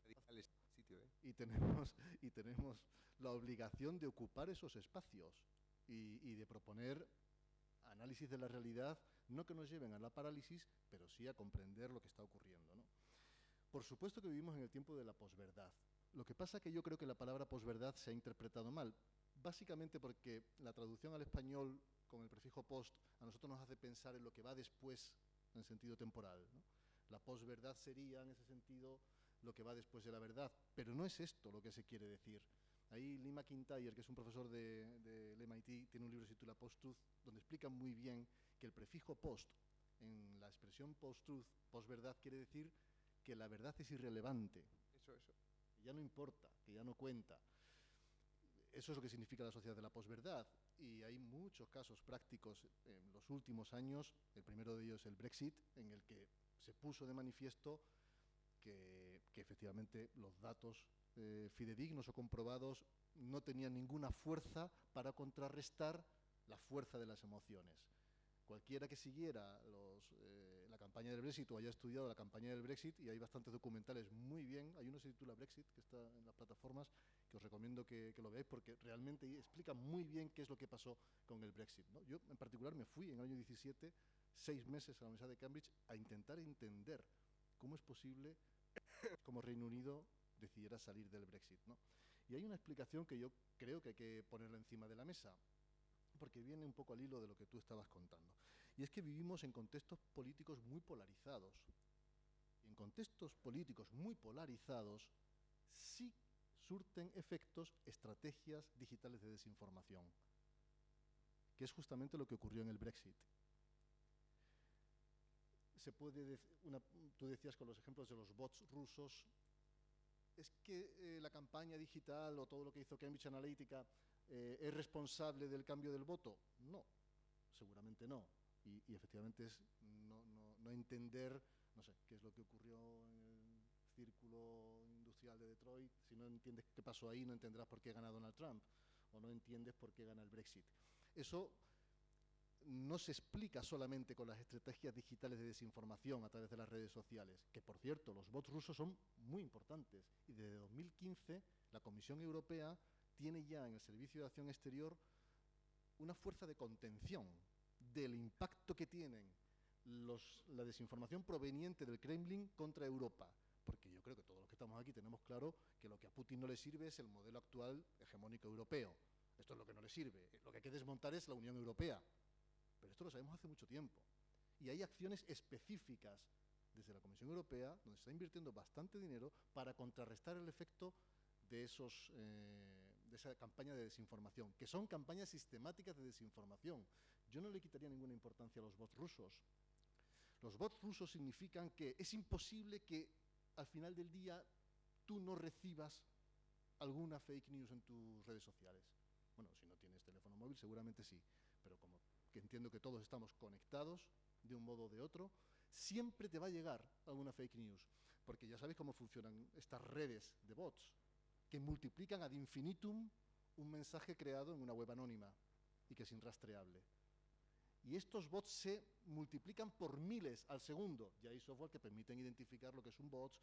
sitio, ¿eh? y, tenemos, y tenemos la obligación de ocupar esos espacios y, y de proponer análisis de la realidad, no que nos lleven a la parálisis, pero sí a comprender lo que está ocurriendo. ¿no? Por supuesto que vivimos en el tiempo de la posverdad. Lo que pasa es que yo creo que la palabra posverdad se ha interpretado mal, básicamente porque la traducción al español con el prefijo post a nosotros nos hace pensar en lo que va después en sentido temporal. La posverdad sería, en ese sentido, lo que va después de la verdad. Pero no es esto lo que se quiere decir. Ahí Lee McIntyre, que es un profesor de, del MIT, tiene un libro que se titula Post-Truth, donde explica muy bien que el prefijo post, en la expresión post-truth, posverdad, quiere decir que la verdad es irrelevante. Eso, eso. Ya no importa, que ya no cuenta. Eso es lo que significa la sociedad de la posverdad. Y hay muchos casos prácticos en los últimos años. El primero de ellos el Brexit, en el que se puso de manifiesto que, efectivamente los datos eh, fidedignos o comprobados no tenían ninguna fuerza para contrarrestar la fuerza de las emociones. Cualquiera que siguiera eh, la campaña del Brexit o haya estudiado la campaña del Brexit, y hay bastantes documentales muy bien, hay uno que se titula Brexit, que está en las plataformas, que os recomiendo que, lo veáis porque realmente explica muy bien qué es lo que pasó con el Brexit. Yo en particular me fui en el año 17 seis meses a la Universidad de Cambridge a intentar entender cómo es posible como Reino Unido decidiera salir del Brexit. ¿no? Y hay una explicación que yo creo que hay que ponerla encima de la mesa, porque viene un poco al hilo de lo que tú estabas contando. Y es que vivimos en contextos políticos muy polarizados. Y en contextos políticos muy polarizados sí surten efectos estrategias digitales de desinformación, que es justamente lo que ocurrió en el Brexit se puede, tú decías con los ejemplos de los bots rusos, ¿es que eh, la campaña digital o todo lo que hizo Cambridge Analytica eh, es responsable del cambio del voto? No, seguramente no. Y, efectivamente es no, entender, no sé, qué es lo que ocurrió en el círculo industrial de Detroit. Si no entiendes qué pasó ahí, no entenderás por qué gana Donald Trump o no entiendes por qué gana el Brexit. Eso no se explica solamente con las estrategias digitales de desinformación a través de las redes sociales, que por cierto, los bots rusos son muy importantes y desde 2015 la Comisión Europea tiene ya en el Servicio de Acción Exterior una fuerza de contención del impacto que tienen la desinformación proveniente del Kremlin contra Europa. Porque yo creo que todos los que estamos aquí tenemos claro que lo que a Putin no le sirve es el modelo actual hegemónico europeo Esto es lo que no le sirve. Lo que hay que desmontar es la Unión Europea. Pero esto lo sabemos hace mucho tiempo. Y hay acciones específicas desde la Comisión Europea, donde se está invirtiendo bastante dinero para contrarrestar el efecto de, esos, eh, de esa campaña de desinformación, que son campañas sistemáticas de desinformación. Yo no le quitaría ninguna importancia a los bots rusos. Los bots rusos significan que es imposible que al final del día tú no recibas alguna fake news en tus redes sociales. Bueno, si no tienes teléfono móvil seguramente sí, que entiendo que todos estamos conectados de un modo o de otro, siempre te va a llegar alguna fake news, porque ya sabéis cómo funcionan estas redes de bots, que multiplican ad infinitum un mensaje creado en una web anónima y que es inrastreable. Y estos bots se multiplican por miles al segundo. Ya hay software que permiten identificar lo que es un bot,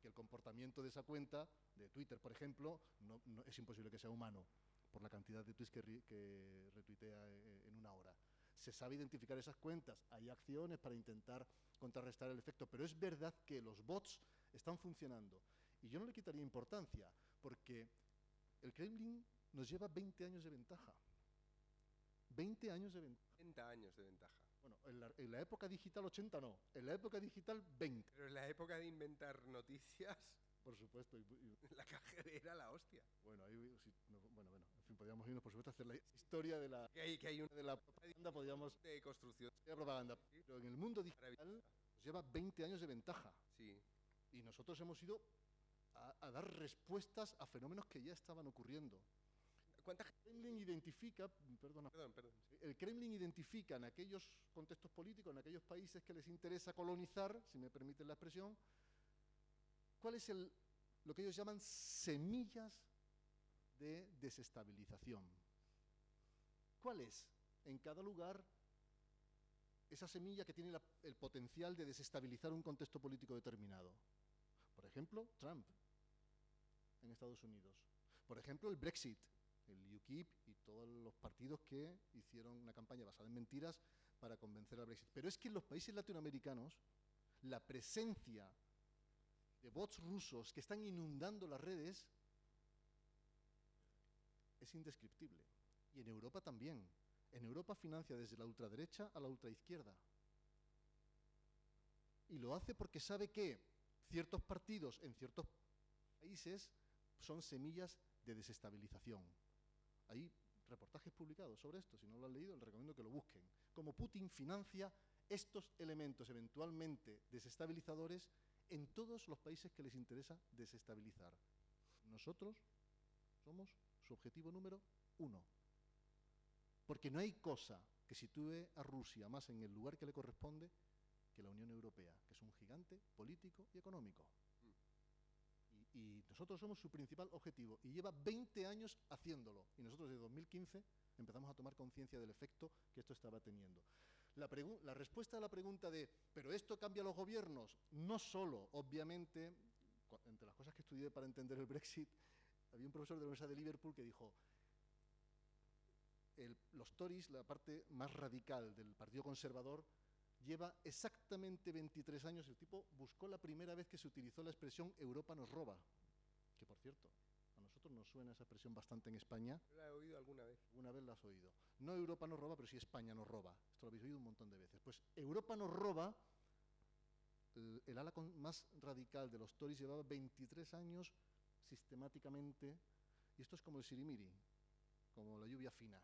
que el comportamiento de esa cuenta, de Twitter por ejemplo, no, es imposible que sea humano por la cantidad de tweets que, retuitea eh, en una hora. Se sabe identificar esas cuentas, hay acciones para intentar contrarrestar el efecto, pero es verdad que los bots están funcionando. Y yo no le quitaría importancia, porque el Kremlin nos lleva 20 años de ventaja. 20 años de ventaja. 30 años de ventaja. Bueno, en la, en la, época digital 80 no, en la época digital 20. Pero en la época de inventar noticias... Por supuesto. Y, y, la KGB era la hostia. Bueno, ahí, sí, no, bueno, bueno, en fin, podríamos irnos, por supuesto, a hacer la historia de la... Que hay, que hay una de la propaganda, podríamos... De construcción. De propaganda. Pero en el mundo digital nos lleva 20 años de ventaja. Sí. Y nosotros hemos ido a, a dar respuestas a fenómenos que ya estaban ocurriendo. ¿Cuánta el Kremlin identifica, perdona, perdón, perdón. el Kremlin identifica en aquellos contextos políticos, en aquellos países que les interesa colonizar, si me permiten la expresión, cuál es el, lo que ellos llaman semillas de desestabilización. ¿Cuál es en cada lugar esa semilla que tiene la, el potencial de desestabilizar un contexto político determinado? Por ejemplo, Trump en Estados Unidos. Por ejemplo, el Brexit el UKIP y todos los partidos que hicieron una campaña basada en mentiras para convencer al Brexit. Pero es que en los países latinoamericanos la presencia de bots rusos que están inundando las redes es indescriptible. Y en Europa también. En Europa financia desde la ultraderecha a la ultraizquierda. Y lo hace porque sabe que ciertos partidos en ciertos países son semillas de desestabilización. Hay reportajes publicados sobre esto, si no lo han leído, les recomiendo que lo busquen. Como Putin financia estos elementos eventualmente desestabilizadores en todos los países que les interesa desestabilizar. Nosotros somos su objetivo número uno. Porque no hay cosa que sitúe a Rusia más en el lugar que le corresponde que la Unión Europea, que es un gigante político y económico y nosotros somos su principal objetivo y lleva 20 años haciéndolo y nosotros desde 2015 empezamos a tomar conciencia del efecto que esto estaba teniendo. La, respuesta a la pregunta de, ¿pero esto cambia los gobiernos? No solo, obviamente, entre las cosas que estudié para entender el Brexit, había un profesor de la Universidad de Liverpool que dijo, los Tories, la parte más radical del Partido Conservador, lleva exactamente 23 años. El tipo buscó la primera vez que se utilizó la expresión Europa nos roba, que por cierto, nos suena esa expresión bastante en España. La he oído alguna vez. Una vez la has oído. No Europa nos roba, pero sí España nos roba. Esto lo habéis oído un montón de veces. Pues Europa nos roba, el, el ala más radical de los Tories llevaba 23 años sistemáticamente, y esto es como el sirimiri, como la lluvia fina,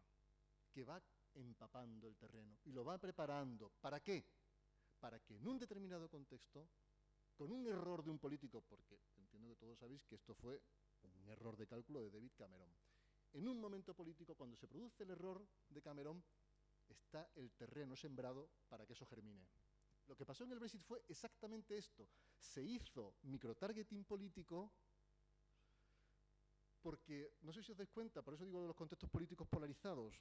que va empapando el terreno y lo va preparando. ¿Para qué? Para que en un determinado contexto, con un error de un político, porque entiendo que todos sabéis que esto fue error de cálculo de David Cameron, en un momento político, cuando se produce el error de Cameron, está el terreno sembrado para que eso germine. Lo que pasó en el Brexit fue exactamente esto. Se hizo microtargeting político porque, no sé si os dais cuenta, por eso digo de los contextos políticos polarizados,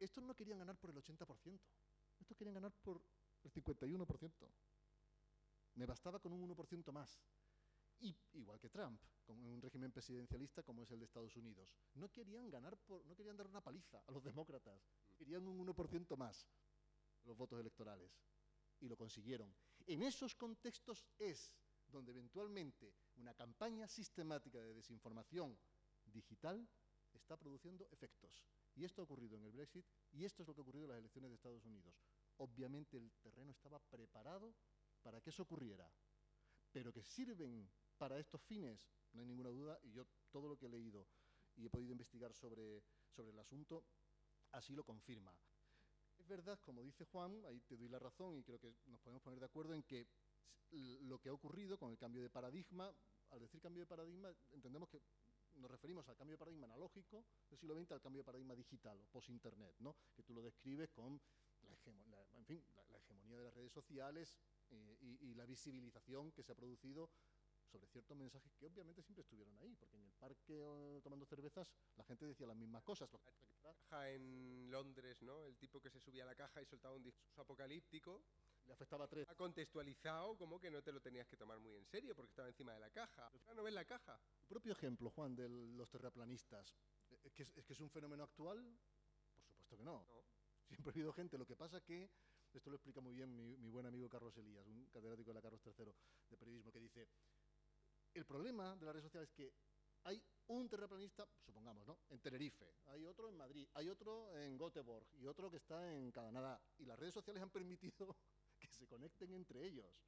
estos no querían ganar por el 80%, estos querían ganar por el 51%. Me bastaba con un 1% más. Y, igual que Trump, con un régimen presidencialista como es el de Estados Unidos. No querían ganar, por, no querían dar una paliza a los demócratas, querían un 1% más los votos electorales. Y lo consiguieron. En esos contextos es donde eventualmente una campaña sistemática de desinformación digital está produciendo efectos. Y esto ha ocurrido en el Brexit y esto es lo que ha ocurrido en las elecciones de Estados Unidos. Obviamente el terreno estaba preparado para que eso ocurriera, pero que sirven para estos fines, no hay ninguna duda, y yo todo lo que he leído y he podido investigar sobre, sobre el asunto, así lo confirma. Es verdad, como dice Juan, ahí te doy la razón y creo que nos podemos poner de acuerdo en que lo que ha ocurrido con el cambio de paradigma, al decir cambio de paradigma, entendemos que nos referimos al cambio de paradigma analógico del siglo XX al cambio de paradigma digital o post-internet, ¿no? que tú lo describes con la, en fin, la, hegemonía de las redes sociales eh, y, y, la visibilización que se ha producido sobre ciertos mensajes que obviamente siempre estuvieron ahí, porque en el parque tomando cervezas la gente decía las mismas cosas. Lo que... en Londres, ¿no? El tipo que se subía a la caja y soltaba un discurso apocalíptico. Le afectaba a tres. Ha contextualizado como que no te lo tenías que tomar muy en serio porque estaba encima de la caja. no ves la caja. Tu propio ejemplo, Juan, de los terraplanistas, ¿es que es, que es un fenómeno actual? Por supuesto que no. no. Siempre ha habido gente. Lo que pasa que esto lo explica muy bien mi, mi, buen amigo Carlos Elías, un catedrático de la Carlos III de periodismo, que dice, el problema de las redes sociales es que hay un terraplanista, supongamos, ¿no? En Tenerife, hay otro en Madrid, hay otro en Göteborg y otro que está en Canadá. Y las redes sociales han permitido que se conecten entre ellos.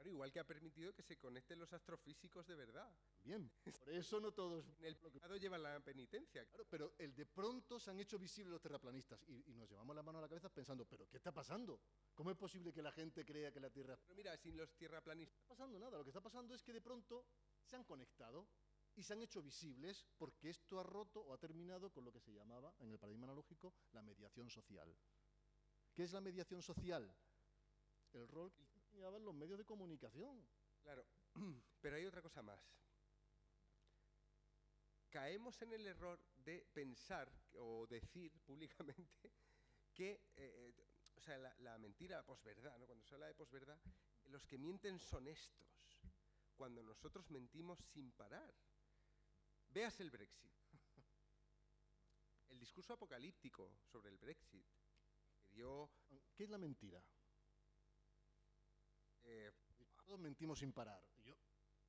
Claro, igual que ha permitido que se conecten los astrofísicos de verdad. Bien, por eso no todos... En el pecado llevan la penitencia. Claro, pero el de pronto se han hecho visibles los terraplanistas y, y, nos llevamos la mano a la cabeza pensando, ¿pero qué está pasando? ¿Cómo es posible que la gente crea que la Tierra... Pero mira, sin los terraplanistas... No está pasando nada, lo que está pasando es que de pronto se han conectado y se han hecho visibles porque esto ha roto o ha terminado con lo que se llamaba, en el paradigma analógico, la mediación social. ¿Qué es la mediación social? El rol que tenían los medios de comunicación. Claro, pero hay otra cosa más. Caemos en el error de pensar o decir públicamente que, eh, o sea, la, la mentira posverdad, ¿no? cuando se habla de posverdad, los que mienten son estos cuando nosotros mentimos sin parar. Veas el Brexit. El discurso apocalíptico sobre el Brexit dio... ¿Qué es la mentira? Eh, Todos mentimos sin parar. Yo,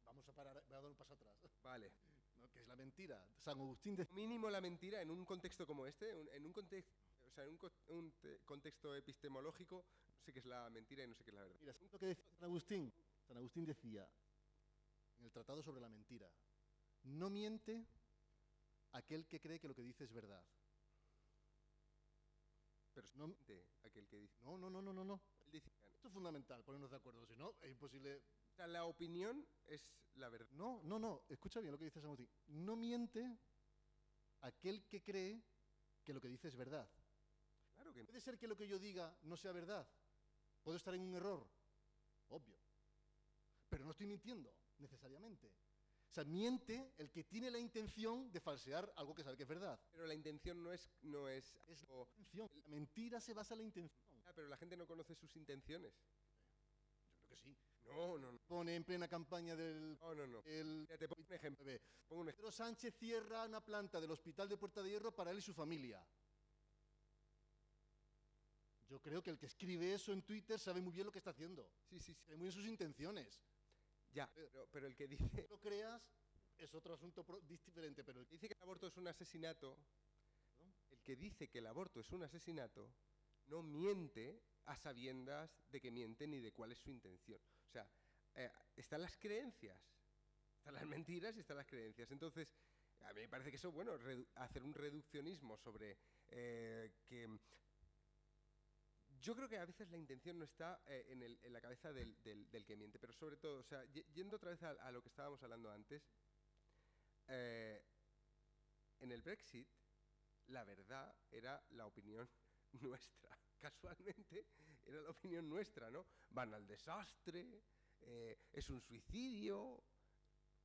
vamos a parar, voy a dar un paso atrás. Vale. ¿No? ¿Qué es la mentira? San Agustín de... Mínimo la mentira en un contexto como este, en un contexto... O sea, en un, co un contexto epistemológico, no sé qué es la mentira y no sé qué es la verdad. Mira, lo que decía San Agustín, San Agustín decía, en el Tratado sobre la Mentira. No miente aquel que cree que lo que dice es verdad. Pero no miente aquel que dice. No, no, no, no, no. no. Dice, Esto es fundamental, ponernos de acuerdo, si no, es imposible. O sea, la opinión es la verdad. No, no, no. Escucha bien lo que dice Agustín. No miente aquel que cree que lo que dice es verdad. Claro que Puede ser que lo que yo diga no sea verdad. Puedo estar en un error. Obvio. Pero no estoy mintiendo necesariamente. O sea, miente el que tiene la intención de falsear algo que sabe que es verdad. Pero la intención no es... No es, es la intención. La mentira se basa en la intención. Pero la gente no conoce sus intenciones. Yo creo que sí. No, no, no. Pone en plena campaña del... No, no, no. El, Ya te pongo un ejemplo. Pongo un ejemplo. Pedro Sánchez cierra una planta del Hospital de Puerta de Hierro para él y su familia. Yo creo que el que escribe eso en Twitter sabe muy bien lo que está haciendo. Sí, sí, sí. Sabe muy bien sus intenciones. Ya, pero, pero el que dice... lo creas es otro asunto pro- diferente, pero el que dice que el aborto es un asesinato, el que dice que el aborto es un asesinato, no miente a sabiendas de que miente ni de cuál es su intención. O sea, eh, están las creencias, están las mentiras y están las creencias. Entonces, a mí me parece que eso, bueno, hacer un reduccionismo sobre eh, que... Yo creo que a veces la intención no está eh, en, el- en la cabeza del, que miente, pero sobre todo, o sea, ye- yendo otra vez a, lo que estábamos hablando antes, en el Brexit la verdad era la opinión nuestra. Casualmente era la opinión nuestra, ¿no? Van al desastre, eh, es un suicidio.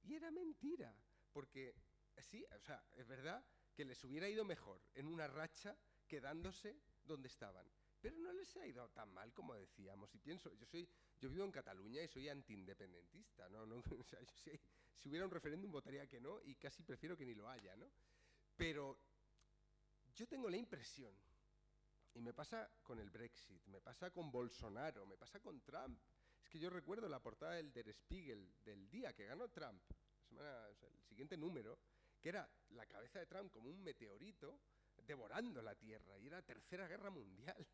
Y era mentira, porque sí, o sea, es verdad que les hubiera ido mejor en una racha quedándose donde estaban. Pero no les ha ido tan mal como decíamos. Y pienso, yo soy, yo vivo en Cataluña y soy antiindependentista, ¿no? no o sea, yo sí- si hubiera un referéndum votaría que no y casi prefiero que ni lo haya, ¿no? Pero yo tengo la impresión, y me pasa con el Brexit, me pasa con Bolsonaro, me pasa con Trump. Es que yo recuerdo la portada del Der Spiegel del día que ganó Trump, semana- el siguiente número, que era la cabeza de Trump como un meteorito devorando la Tierra, y era Tercera Guerra Mundial.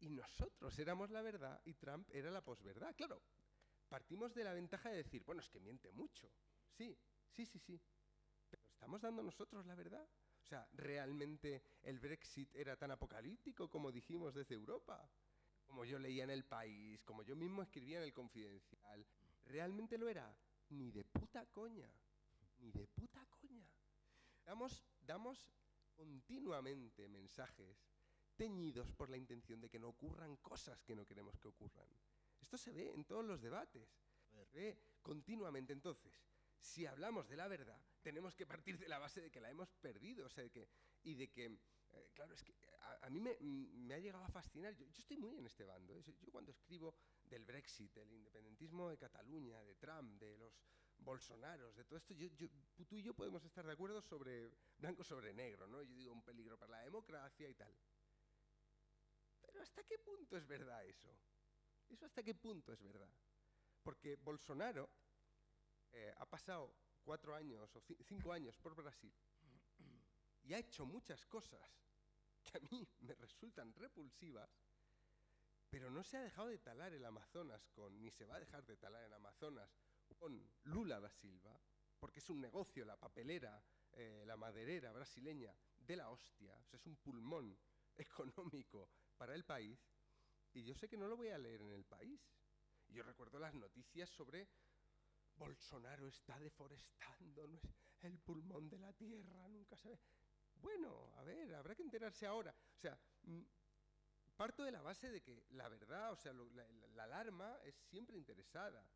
Y nosotros éramos la verdad y Trump era la posverdad. Claro, partimos de la ventaja de decir, bueno, es que miente mucho. Sí, sí, sí, sí. Pero ¿estamos dando nosotros la verdad? O sea, ¿realmente el Brexit era tan apocalíptico como dijimos desde Europa? Como yo leía en El País, como yo mismo escribía en El Confidencial. ¿Realmente lo era? Ni de puta coña. Ni de puta coña. Damos, damos continuamente mensajes teñidos por la intención de que no ocurran cosas que no queremos que ocurran. Esto se ve en todos los debates. Se ve continuamente. Entonces, si hablamos de la verdad, tenemos que partir de la base de que la hemos perdido. O sea, que, y de que, eh, claro, es que a, mí me, ha llegado a fascinar. Yo, estoy muy en este bando. ¿eh? Yo cuando escribo del Brexit, del independentismo de Cataluña, de Trump, de los Bolsonaros, de todo esto, tú y yo podemos estar de acuerdo sobre blanco sobre negro, ¿no? Yo digo un peligro para la democracia y tal. Pero ¿hasta qué punto es verdad eso? ¿Eso hasta qué punto es verdad? Porque Bolsonaro eh, ha pasado cuatro años o cinco años por Brasil y ha hecho muchas cosas que a mí me resultan repulsivas, pero no se ha dejado de talar el Amazonas con, ni se va a dejar de talar el Amazonas con Lula da Silva, porque es un negocio, la papelera, eh, la maderera brasileña de la hostia, o sea, es un pulmón económico para el país, y yo sé que no lo voy a leer en el país. Yo recuerdo las noticias sobre Bolsonaro está deforestando el pulmón de la tierra, nunca se ve. Bueno, a ver, habrá que enterarse ahora. O sea, mm, parto de la base de que la verdad, o sea, la, alarma es siempre interesada.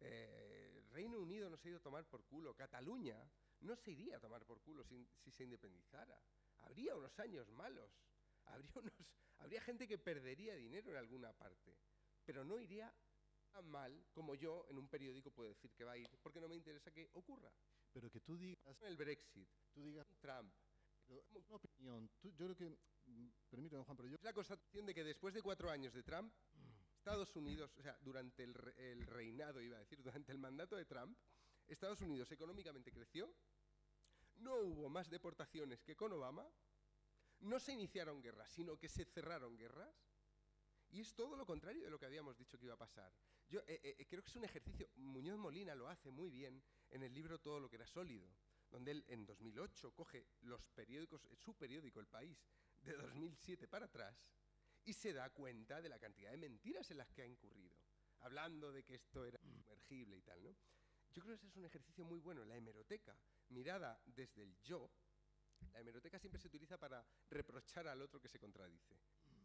Eh, Reino Unido no se ha ido a tomar por culo. Cataluña no se iría a tomar por culo si, se independizara. Habría unos años malos. Habría unos, Habría gente que perdería dinero en alguna parte, pero no iría mal como yo en un periódico puedo decir que va a ir, porque no me interesa que ocurra. Pero que tú digas... El Brexit, tú digas... Trump. una opinión. yo creo que... Mm, permíteme, Juan, pero yo... Es la constatación de que después de cuatro años de Trump, Estados Unidos, o sea, durante el, el reinado, iba a decir, durante el mandato de Trump, Estados Unidos económicamente creció, no hubo más deportaciones que con Obama, no se iniciaron guerras, sino que se cerraron guerras. Y es todo lo contrario de lo que habíamos dicho que iba a pasar. Yo eh, eh, creo que es un ejercicio, Muñoz Molina lo hace muy bien en el libro Todo lo que era sólido, donde él en 2008 coge los periódicos, su periódico El País, de 2007 para atrás, y se da cuenta de la cantidad de mentiras en las que ha incurrido, hablando de que esto era sumergible y tal, ¿no? Yo creo que ese es un ejercicio muy bueno, la hemeroteca, mirada desde el yo, la hemeroteca siempre se utiliza para reprochar al otro que se contradice.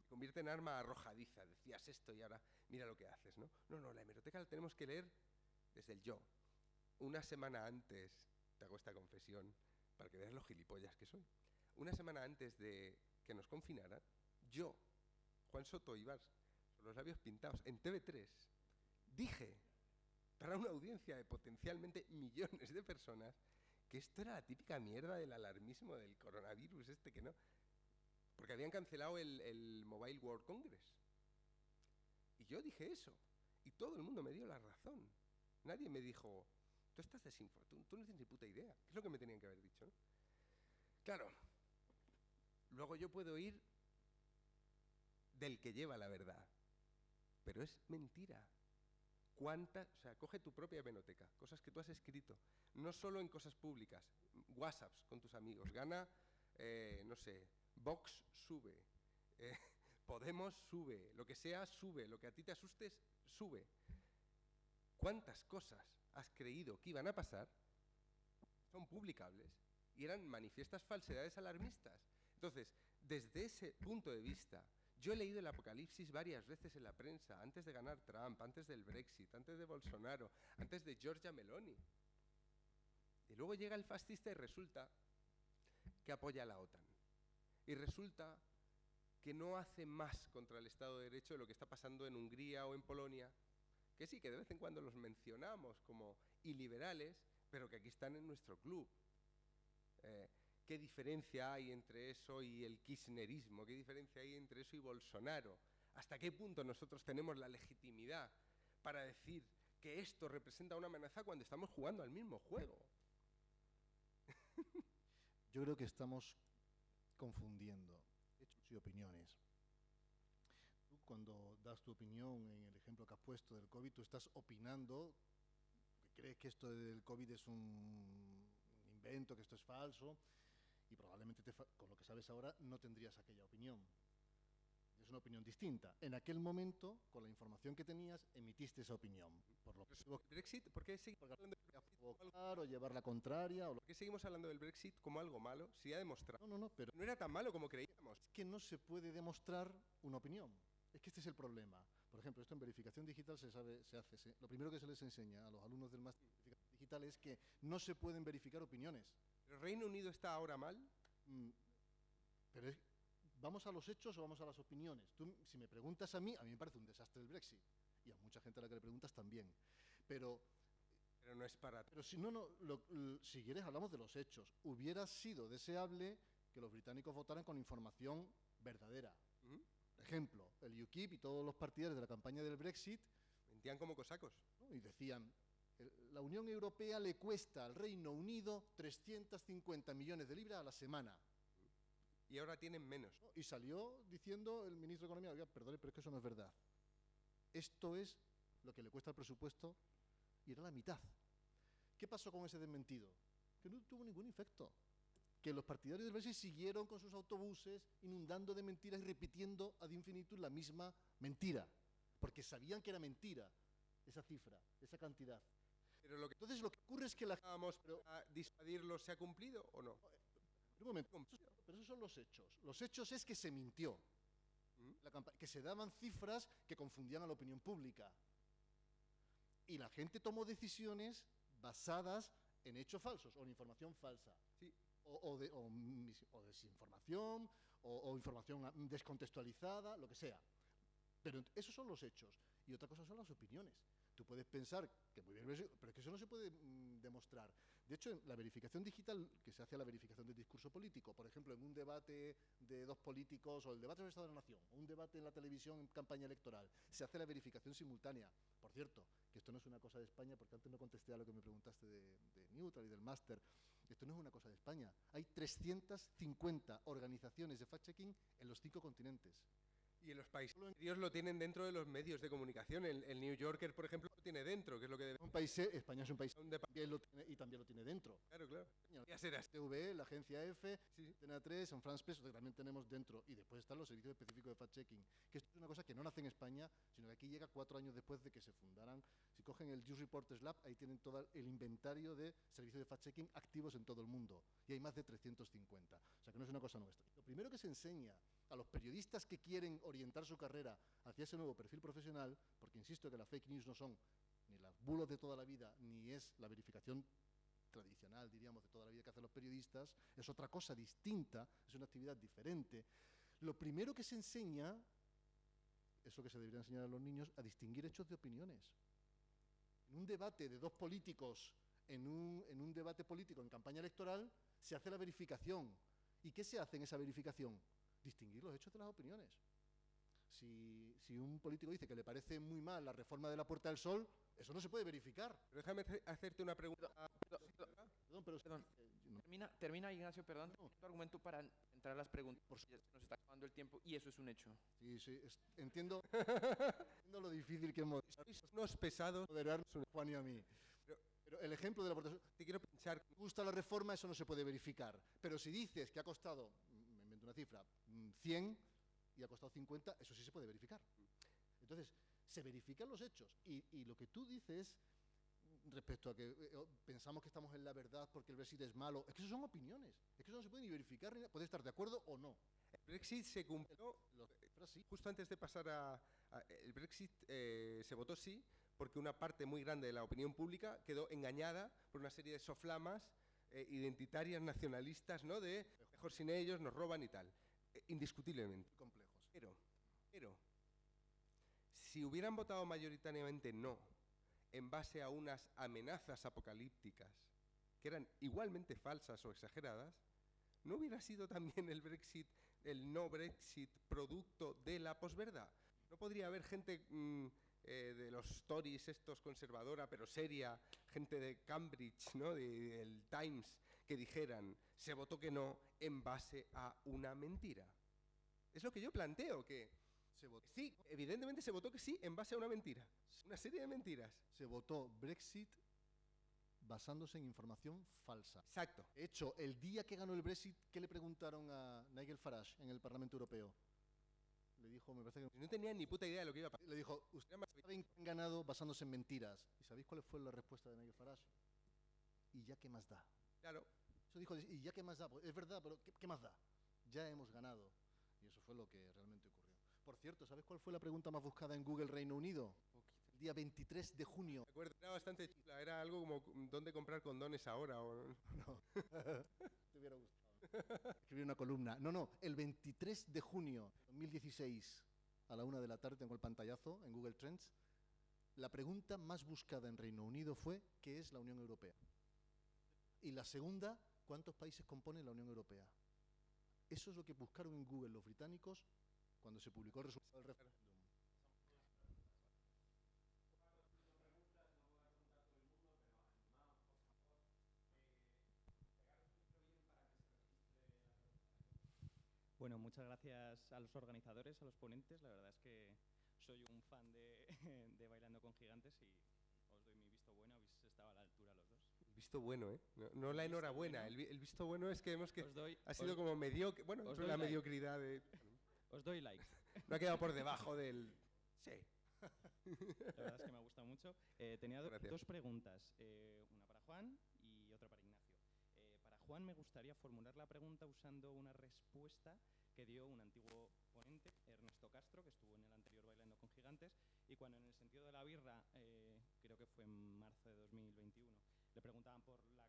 Convierte en arma arrojadiza. Decías esto y ahora mira lo que haces, ¿no? No, no, la hemeroteca la tenemos que leer desde el yo. Una semana antes, te hago esta confesión para que veas los gilipollas que soy. Una semana antes de que nos confinaran, yo, Juan Soto Ibar, con los labios pintados, en TV3, dije para una audiencia de potencialmente millones de personas que esto era la típica mierda del alarmismo del coronavirus este que no. Porque habían cancelado el, Mobile World Congress. Y yo dije eso. Y todo el mundo me dio la razón. Nadie me dijo, tú estás desinformado, tú, no tienes ni puta idea. ¿Qué es lo que me tenían que haber dicho? Claro, luego yo puedo ir del que lleva la verdad. Pero es mentira. ¿Cuántas? O sea, coge tu propia venoteca, cosas que tú has escrito, no solo en cosas públicas, WhatsApps con tus amigos, gana, eh, no sé, Vox sube, eh, Podemos sube, lo que sea sube, lo que a ti te asustes sube. ¿Cuántas cosas has creído que iban a pasar? Son publicables y eran manifiestas falsedades alarmistas. Entonces, desde ese punto de vista, yo he leído el Apocalipsis varias veces en la prensa, antes de ganar Trump, antes del Brexit, antes de Bolsonaro, antes de Giorgia Meloni. Y luego llega el fascista y resulta que apoya a la OTAN. Y resulta que no hace más contra el Estado de Derecho de lo que está pasando en Hungría o en Polonia, que sí, que de vez en cuando los mencionamos como iliberales, pero que aquí están en nuestro club. Eh, ¿Qué diferencia hay entre eso y el kirchnerismo? ¿Qué diferencia hay entre eso y Bolsonaro? ¿Hasta qué punto nosotros tenemos la legitimidad para decir que esto representa una amenaza cuando estamos jugando al mismo juego? Yo creo que estamos confundiendo hechos y opiniones. Cuando das tu opinión en el ejemplo que has puesto del COVID, tú estás opinando que crees que esto del COVID es un invento, que esto es falso, y probablemente te con lo que sabes ahora no tendrías aquella opinión. Una opinión distinta. En aquel momento, con la información que tenías, emitiste esa opinión. Por lo que El Brexit, ¿por qué seguimos hablando del Brexit como algo- provocar o llevar la contraria. O lo- por qué seguimos hablando del Brexit como algo malo si ha demostrado? No, no, no, pero No era tan malo como creíamos. es que no se puede demostrar una opinión. Es que este es el problema. Por ejemplo, esto en verificación digital se sabe, se hace. se- lo primero que se les enseña a los alumnos del máster de verificación digital es que no se pueden verificar opiniones. ¿Pero Reino Unido está ahora mal? Mm, Pero es- ¿vamos a los hechos o vamos a las opiniones? Tú, si me preguntas a mí, a mí me parece un desastre el Brexit. Y a mucha gente a la que le preguntas también. Pero Pero no es para... Pero si no, no, lo- si quieres hablamos de los hechos. Hubiera sido deseable que los británicos votaran con información verdadera. ¿Mm? Por ejemplo, el UKIP y todos los partidarios de la campaña del Brexit Mentían como cosacos. ¿no? y decían, "El- la Unión Europea le cuesta al Reino Unido 350 millones de libras a la semana. Y ahora tienen menos. ¿no? Y salió diciendo el ministro de Economía, oiga, perdone, pero es que eso no es verdad. Esto es lo que le cuesta el presupuesto y era la mitad. ¿Qué pasó con ese desmentido? Que no tuvo ningún efecto. Que los partidarios del Brexit siguieron con sus autobuses inundando de mentiras y repitiendo ad infinitum la misma mentira. Porque sabían que era mentira esa cifra, esa cantidad. Pero lo que Entonces lo que ocurre es que la... estábamos Pero- para disuadirlo se ha cumplido o no? Un momento, pero esos son los hechos. Los hechos es que se mintió. Que se daban cifras que confundían a la opinión pública. Y la gente tomó decisiones basadas en hechos falsos o en información falsa. Sí. O, o de- o o desinformación, o, información descontextualizada, lo que sea. Pero esos son los hechos. Y otra cosa son las opiniones. Tú puedes pensar que muy bien, pero es que eso no se puede mm, demostrar. De hecho, en la verificación digital, que se hace a la verificación del discurso político, por ejemplo, en un debate de dos políticos o el debate sobre el Estado de la Nación, o un debate en la televisión en campaña electoral, se hace la verificación simultánea. Por cierto, que esto no es una cosa de España, porque antes no contesté a lo que me preguntaste de, de Neutral y del máster. Esto no es una cosa de España. Hay 350 organizaciones de fact-checking en los cinco continentes. Y en los países serios lo tienen dentro de los medios de comunicación. El, el New Yorker, por ejemplo, lo tiene dentro, que es lo que debe... Un país, se- España es un país depa- también lo tiene- y también lo tiene dentro. Claro, claro. Ya serás. TV, la agencia F, Sí. Antena 3, San France Press, que también tenemos dentro. Y después están los servicios específicos de fact-checking. Que esto es una cosa que no nace en España, sino que aquí llega cuatro años después de que se fundaran. Si cogen el News Reporters Lab, ahí tienen todo el inventario de servicios de fact-checking activos en todo el mundo. Y hay más de 350. O sea que no es una cosa nuestra. Lo primero que se enseña a los periodistas que quieren orientar su carrera hacia ese nuevo perfil profesional, porque insisto que las fake news no son ni las bulos de toda la vida, ni es la verificación tradicional, diríamos, de toda la vida que hacen los periodistas, es otra cosa distinta, es una actividad diferente. Lo primero que se enseña, es lo que se debería enseñar a los niños, a distinguir hechos de opiniones. En un debate de dos políticos, en un, en un debate político en campaña electoral, se hace la verificación. ¿Y qué se hace en esa verificación? Distinguir los hechos de las opiniones. Si, si un político dice que le parece muy mal la reforma de la Puerta del Sol, eso no se puede verificar. Pero déjame hace- hacerte una pregunta. Perdón, pero Perdón. eh, no- Termina, termina Ignacio, perdón, No. tu argumento para entrar a las preguntas. Por porque ya se nos está acabando el tiempo y eso es un hecho. Sí, sí, es- entiendo, entiendo lo difícil que es moder- Sois unos pesados. moderarnos a Juan y a mí. Pero- Pero el ejemplo de la votación, Te quiero pensar. me gusta la reforma, eso no se puede verificar. Pero si dices que ha costado, mm, una cifra, mm, 100 y ha costado 50, eso sí se puede verificar. Entonces, se verifican los hechos. Y, y lo que tú dices mm, respecto a que eh, pensamos que estamos en la verdad porque el Brexit es malo, es que eso son opiniones. Es que eso no se puede ni verificar, ni puede estar de acuerdo o no. El Brexit se cumplió Los cifras sí. justo antes de pasar a, a- el Brexit eh, se votó sí porque una parte muy grande de la opinión pública quedó engañada por una serie de soflamas eh, identitarias nacionalistas no de sin ellos nos roban y tal Eh, indiscutiblemente pero pero si hubieran votado mayoritariamente no en base a unas amenazas apocalípticas que eran igualmente falsas o exageradas ¿No hubiera sido también el Brexit, el no Brexit, producto de la posverdad? ¿No podría haber gente mm, eh, de los Tories, estos conservadora pero seria, gente de Cambridge, ¿no? de- del Times, que dijeran se votó que no en base a una mentira. Es lo que yo planteo, que Se votó, sí, evidentemente se votó que sí en base a una mentira. Una serie de mentiras. se votó Brexit basándose en información falsa. Exacto. De hecho, el día que ganó el Brexit, ¿qué le preguntaron a Nigel Farage en el Parlamento Europeo? Le dijo, me parece que No tenía ni puta idea de lo que iba a pasar. le dijo, ustedes saben que han ganado basándose en mentiras. ¿Y sabéis cuál fue la respuesta de Nigel Farage? ¿Y ya qué más da? Claro. Eso dijo, ¿y ya qué más da? Pues es verdad, pero ¿qué, qué más da? Ya hemos ganado. Y eso fue lo que realmente ocurrió. Por cierto, ¿sabes cuál fue la pregunta más buscada en Google Reino Unido? El día 23 de junio. Me acuerdo, era bastante chula. Era algo como dónde comprar condones ahora. o- No. Te hubiera gustado. Escribí una columna. No, no, el 23 de junio de 2016, a la una de la tarde, tengo el pantallazo en Google Trends. La pregunta más buscada en Reino Unido fue: ¿qué es la Unión Europea? Y la segunda, ¿cuántos países componen la Unión Europea? Eso es lo que buscaron en Google los británicos cuando se publicó el resultado del referéndum. Bueno, muchas gracias a los organizadores, a los ponentes. La verdad es que soy un fan de, de Bailando con Gigantes y os doy mi visto bueno. Habéis estado a la altura los dos. El visto bueno, ¿eh? No, no la enhorabuena. El, el visto bueno es que vemos que doy, ha sido os- como mediocre. Bueno, doy la like. mediocridad de. os doy likes. No ha quedado por debajo del. Sí. La verdad es que me ha gustado mucho. Eh, tenía do- dos preguntas, eh, una para Juan y otra para Ignacio. Eh, para Juan me gustaría formular la pregunta usando una respuesta que dio un antiguo ponente, Ernesto Castro, que estuvo en el anterior Bailando con Gigantes, y cuando en el sentido de la birra, eh, creo que fue en marzo de 2021, le preguntaban por la,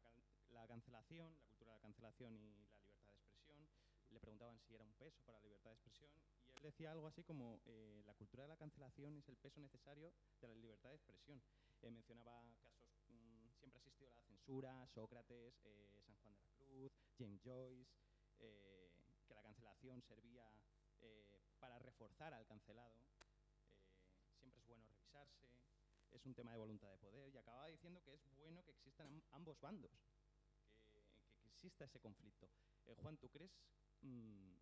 la cancelación, la cultura de la cancelación y la libertad de expresión, le preguntaban si era un peso para la libertad de expresión y él decía algo así como eh, la cultura de la cancelación es el peso necesario de la libertad de expresión. Eh, mencionaba casos, mm, siempre ha existido la censura, Sócrates, eh, San Juan de la Cruz, James Joyce, eh, que la cancelación servía para reforzar al cancelado. Eh, siempre es bueno revisarse, es un tema de voluntad de poder y acababa diciendo que es bueno que existan am- ambos bandos, que, que exista ese conflicto. Eh, Juan, ¿tú crees mm,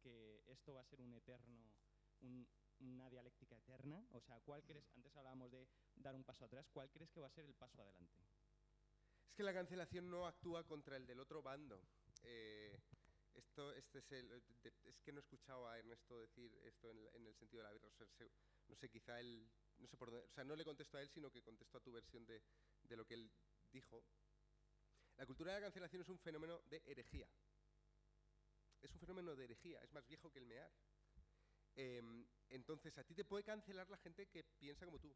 que esto va a ser un eterno, un- una dialéctica eterna? O sea, ¿cuál crees, antes hablábamos de dar un paso atrás, ¿cuál crees que va a ser el paso adelante? Es que la cancelación no actúa contra el del otro bando. Eh, esto, este es, el, es que no he escuchado a Ernesto decir esto en, en el sentido de la birra. no sé, quizá él. No sé por dónde. O sea, no le contesto a él, sino que contesto a tu versión de, de lo que él dijo. La cultura de la cancelación es un fenómeno de herejía. Es un fenómeno de herejía, es más viejo que el mear. Em, entonces, a ti te puede cancelar la gente que piensa como tú,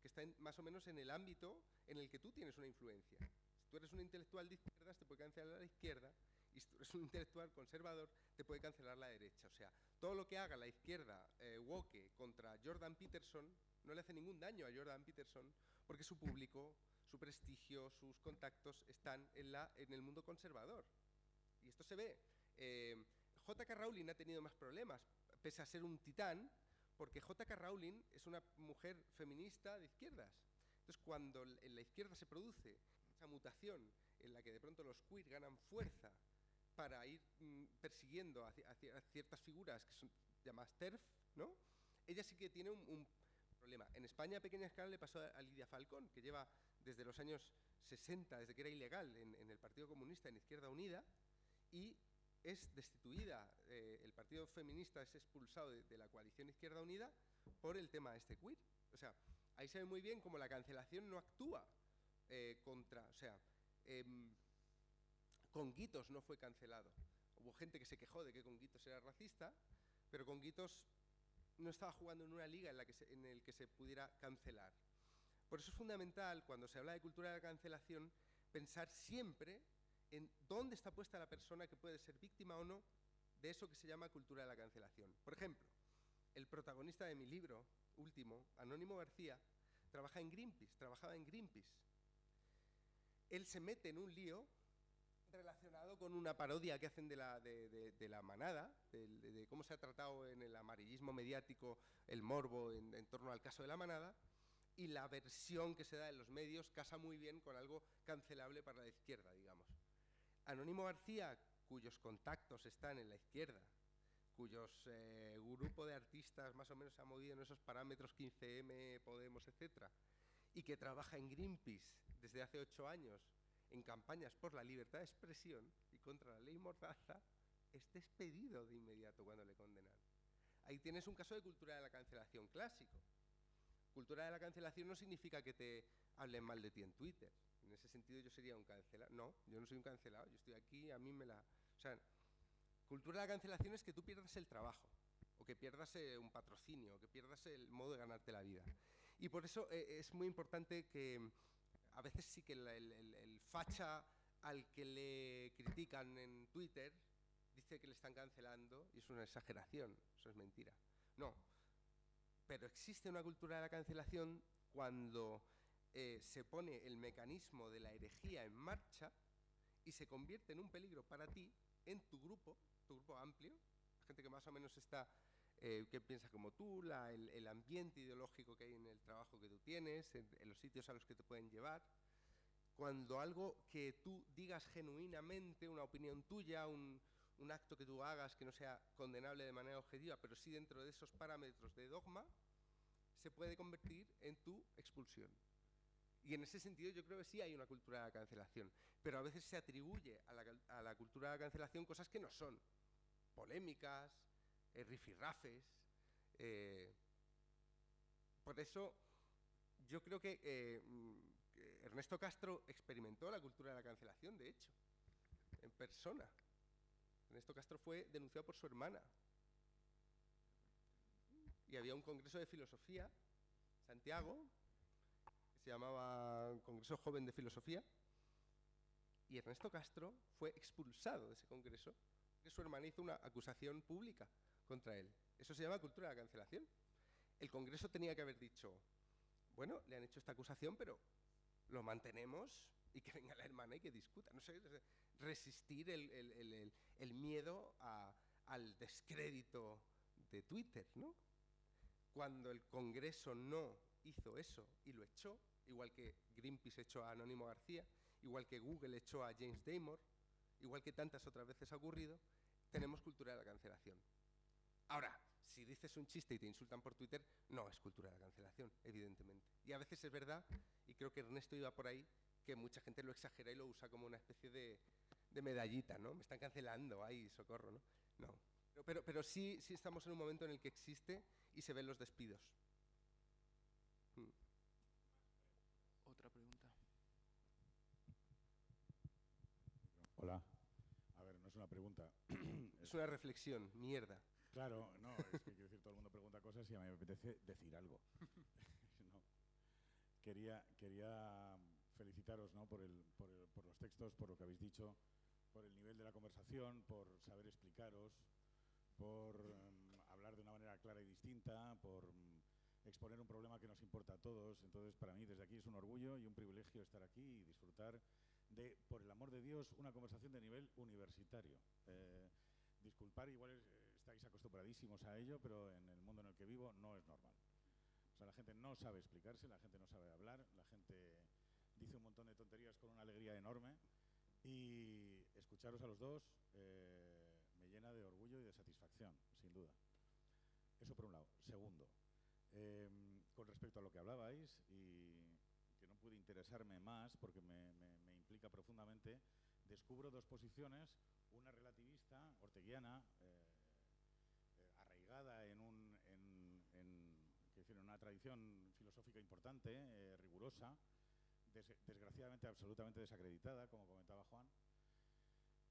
que está más o menos en el ámbito en el que tú tienes una influencia. Si tú eres un intelectual de izquierdas, te puede cancelar la izquierda, eres un intelectual conservador, te puede cancelar la derecha. O sea, todo lo que haga la izquierda eh, woke contra Jordan Peterson no le hace ningún daño a Jordan Peterson, porque su público, su prestigio, sus contactos están en, la, en el mundo conservador. Y esto se ve. Eh, J.K. Rowling ha tenido más problemas, pese a ser un titán, porque J.K. Rowling es una mujer feminista de izquierdas. Entonces, cuando en la izquierda se produce esa mutación en la que de pronto los queer ganan fuerza para ir mm, persiguiendo a, ci- a ci- a ciertas figuras que son llamadas TERF, ¿no? Ella sí que tiene un, problema. En España, a pequeña escala, le pasó a, Lidia Falcón, que lleva desde los años 60, desde que era ilegal en, el Partido Comunista, en Izquierda Unida, y es destituida. eh, el Partido Feminista es expulsado de, de la coalición Izquierda Unida por el tema este queer. O sea, ahí se ve muy bien cómo la cancelación no actúa eh, contra, o sea, em, Conguitos no fue cancelado. Hubo gente que se quejó de que Conguitos era racista, pero Conguitos no estaba jugando en una liga en la que se, en el que se pudiera cancelar. Por eso es fundamental, cuando se habla de cultura de la cancelación, pensar siempre en dónde está puesta la persona que puede ser víctima o no de eso que se llama cultura de la cancelación. Por ejemplo, el protagonista de mi libro último, Anónimo García, trabaja en Greenpeace, trabajaba en Greenpeace. Él se mete en un lío relacionado con una parodia que hacen de la, de, la manada, de, cómo se ha tratado en el amarillismo mediático el morbo en, en torno al caso de la manada, y la versión que se da en los medios casa muy bien con algo cancelable para la izquierda, digamos. Anónimo García, cuyos contactos están en la izquierda, cuyos eh, grupo de artistas más o menos se ha movido en esos parámetros 15M, Podemos, etcétera, y que trabaja en Greenpeace desde hace ocho años en campañas por la libertad de expresión y contra la ley Mordaza, es despedido de inmediato cuando le condenan. Ahí tienes un caso de cultura de la cancelación clásico. Cultura de la cancelación no significa que te hablen mal de ti en Twitter. En ese sentido yo sería un cancelado. No, yo no soy un cancelado, yo estoy aquí, a mí me la... O sea, cultura de la cancelación es que tú pierdas el trabajo, o que pierdas eh, un patrocinio, o que pierdas el modo de ganarte la vida. Y por eso eh, es muy importante que a veces sí que el, el facha al que le critican en Twitter dice que le están cancelando y es una exageración, eso es mentira. No, pero existe una cultura de la cancelación cuando eh, se pone el mecanismo de la herejía en marcha y se convierte en un peligro para ti, en tu grupo, tu grupo amplio, gente que más o menos está, eh, que piensa como tú, el, ambiente ideológico que hay en el trabajo que tú tienes, en, los sitios a los que te pueden llevar. Cuando algo que tú digas genuinamente, una opinión tuya, un, un acto que tú hagas que no sea condenable de manera objetiva, pero sí dentro de esos parámetros de dogma, se puede convertir en tu expulsión. Y en ese sentido yo creo que sí hay una cultura de la cancelación, pero a veces se atribuye a la, cultura de la cancelación cosas que no son. Polémicas, eh, rifirrafes. Eh, por eso yo creo eh, que Ernesto Castro experimentó la cultura de la cancelación, de hecho, en persona. Ernesto Castro fue denunciado por su hermana. Y había un congreso de filosofía, Santiago, se llamaba Congreso Joven de Filosofía, y Ernesto Castro fue expulsado de ese congreso porque su hermana hizo una acusación pública contra él. Eso se llama cultura de la cancelación. El congreso tenía que haber dicho, bueno, le han hecho esta acusación, pero lo mantenemos y que venga la hermana y que discuta. No sé, resistir el, miedo al descrédito de Twitter, ¿no? Cuando el Congreso no hizo eso y lo echó, igual que Greenpeace echó a Anónimo García, igual que Google echó a James Damore, igual que tantas otras veces ha ocurrido, tenemos cultura de la cancelación. Ahora, si dices un chiste y te insultan por Twitter, no es cultura de la cancelación, evidentemente. Y a veces es verdad, y creo que Ernesto iba por ahí, que mucha gente lo exagera y lo usa como una especie de, medallita, ¿no? Me están cancelando, ay, socorro, ¿no? No. Pero, pero, sí, sí estamos en un momento en el que existe y se ven los despidos. Hola. A ver, no es una pregunta. es una reflexión, mierda. Claro, no, es que quiero decir, todo el mundo pregunta cosas y a mí me apetece decir algo. Quería, quería felicitaros ¿no? por, el, por, por, los textos, por lo que habéis dicho, por el nivel de la conversación, por saber explicaros, por em, hablar de una manera clara y distinta, por em, exponer un problema que nos importa a todos. Entonces, para mí, desde aquí es un orgullo y un privilegio estar aquí y disfrutar de, por el amor de Dios, una conversación de nivel universitario. Eh, disculpar, igual estáis acostumbradísimos a ello, pero en el mundo en el que vivo no es normal. O sea, la gente no sabe explicarse, la gente no sabe hablar, la gente dice un montón de tonterías con una alegría enorme y escucharos a los dos eh, me llena de orgullo y de satisfacción, sin duda. Eso por un lado. Segundo, em, con respecto a lo que hablabais y que no pude interesarme más porque me, implica profundamente, descubro dos posiciones, una relativista, orteguiana, eh, eh, arraigada en, un, en, en, una tradición filosófica importante, eh, rigurosa, desgraciadamente absolutamente desacreditada, como comentaba Juan,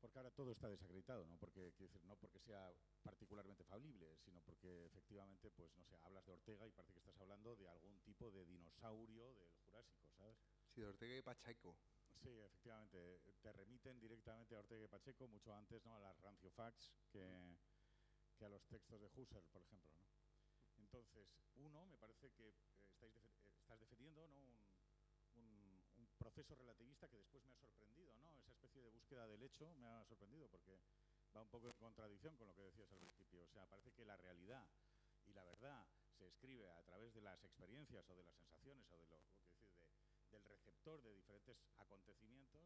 porque ahora todo está desacreditado, no porque, decir, no porque sea particularmente falible, sino porque efectivamente, pues no sé, hablas de Ortega y parece que estás hablando de algún tipo de dinosaurio del Jurásico, ¿sabes? Sí, de Ortega y Pacheco. Sí, efectivamente, te remiten directamente a Ortega y Pacheco mucho antes, ¿no? A las rancio facts que, que a los textos de Husserl, por ejemplo, ¿no? Entonces, uno, me parece que eh, estáis eh, estás defendiendo ¿no? un, proceso relativista que después me ha sorprendido, ¿no? Esa especie de búsqueda del hecho me ha sorprendido porque va un poco en contradicción con lo que decías al principio. O sea, parece que la realidad y la verdad se escribe a través de las experiencias o de las sensaciones o de lo, decir, del receptor de diferentes acontecimientos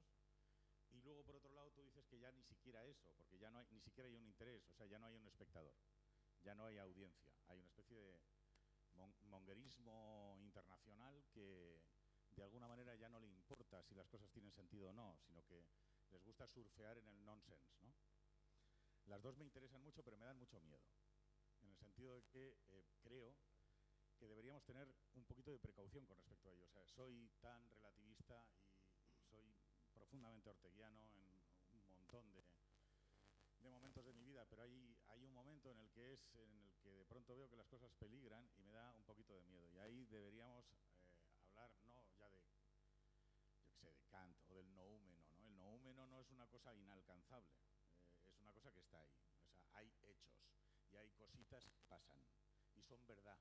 Y luego, por otro lado, tú dices que ya ni siquiera eso, porque ya no hay, ni siquiera hay un interés, o sea, ya no hay un espectador, ya no hay audiencia, hay una especie de monguerismo internacional que de alguna manera ya no le importa si las cosas tienen sentido o no, sino que les gusta surfear en el nonsense, ¿no? Las dos me interesan mucho, pero me dan mucho miedo, en el sentido de que eh, creo que deberíamos tener un poquito de precaución con respecto a ello. O sea, soy tan relativista y profundamente orteguiano en un montón de, de momentos de mi vida, pero hay, un momento en el que es en el que de pronto veo que las cosas peligran y me da un poquito de miedo. Y ahí deberíamos eh, hablar no ya de, yo qué sé, de Kant o del noúmeno. ¿no? El noúmeno no es una cosa inalcanzable, eh, es una cosa que está ahí. O sea, hay hechos y hay cositas que pasan y son verdad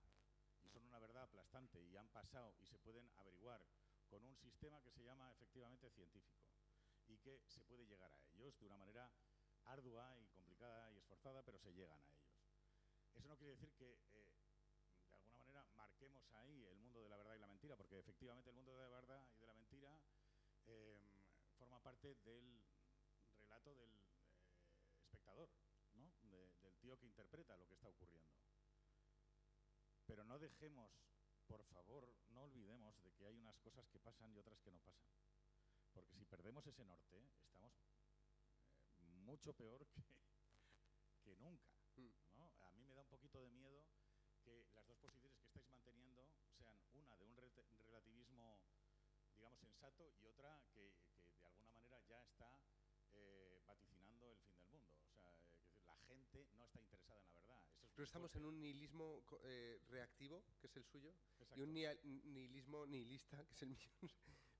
y son una verdad aplastante y han pasado y se pueden averiguar con un sistema que se llama efectivamente científico y que se puede llegar a ellos de una manera ardua y complicada y esforzada, pero se llegan a ellos. Eso no quiere decir que eh, de alguna manera marquemos ahí el mundo de la verdad y la mentira, porque efectivamente el mundo de la verdad y de la mentira eh, forma parte del relato del eh, espectador, ¿no? del tío que interpreta lo que está ocurriendo. Pero no dejemos, por favor, no olvidemos de que hay unas cosas que pasan y otras que no pasan. Porque si perdemos ese norte, estamos eh, mucho peor que, que nunca. Mm. ¿no? A mí me da un poquito de miedo que las dos posiciones que estáis manteniendo sean una de un re relativismo, digamos, sensato y otra que, que de alguna manera ya está eh, vaticinando el fin del mundo. O sea, eh, decir, la gente no está interesada en la verdad. Eso es Pero estamos fuerte. en un nihilismo eh, reactivo, que es el suyo, Exacto. y un nihilismo nihilista, que es el mío.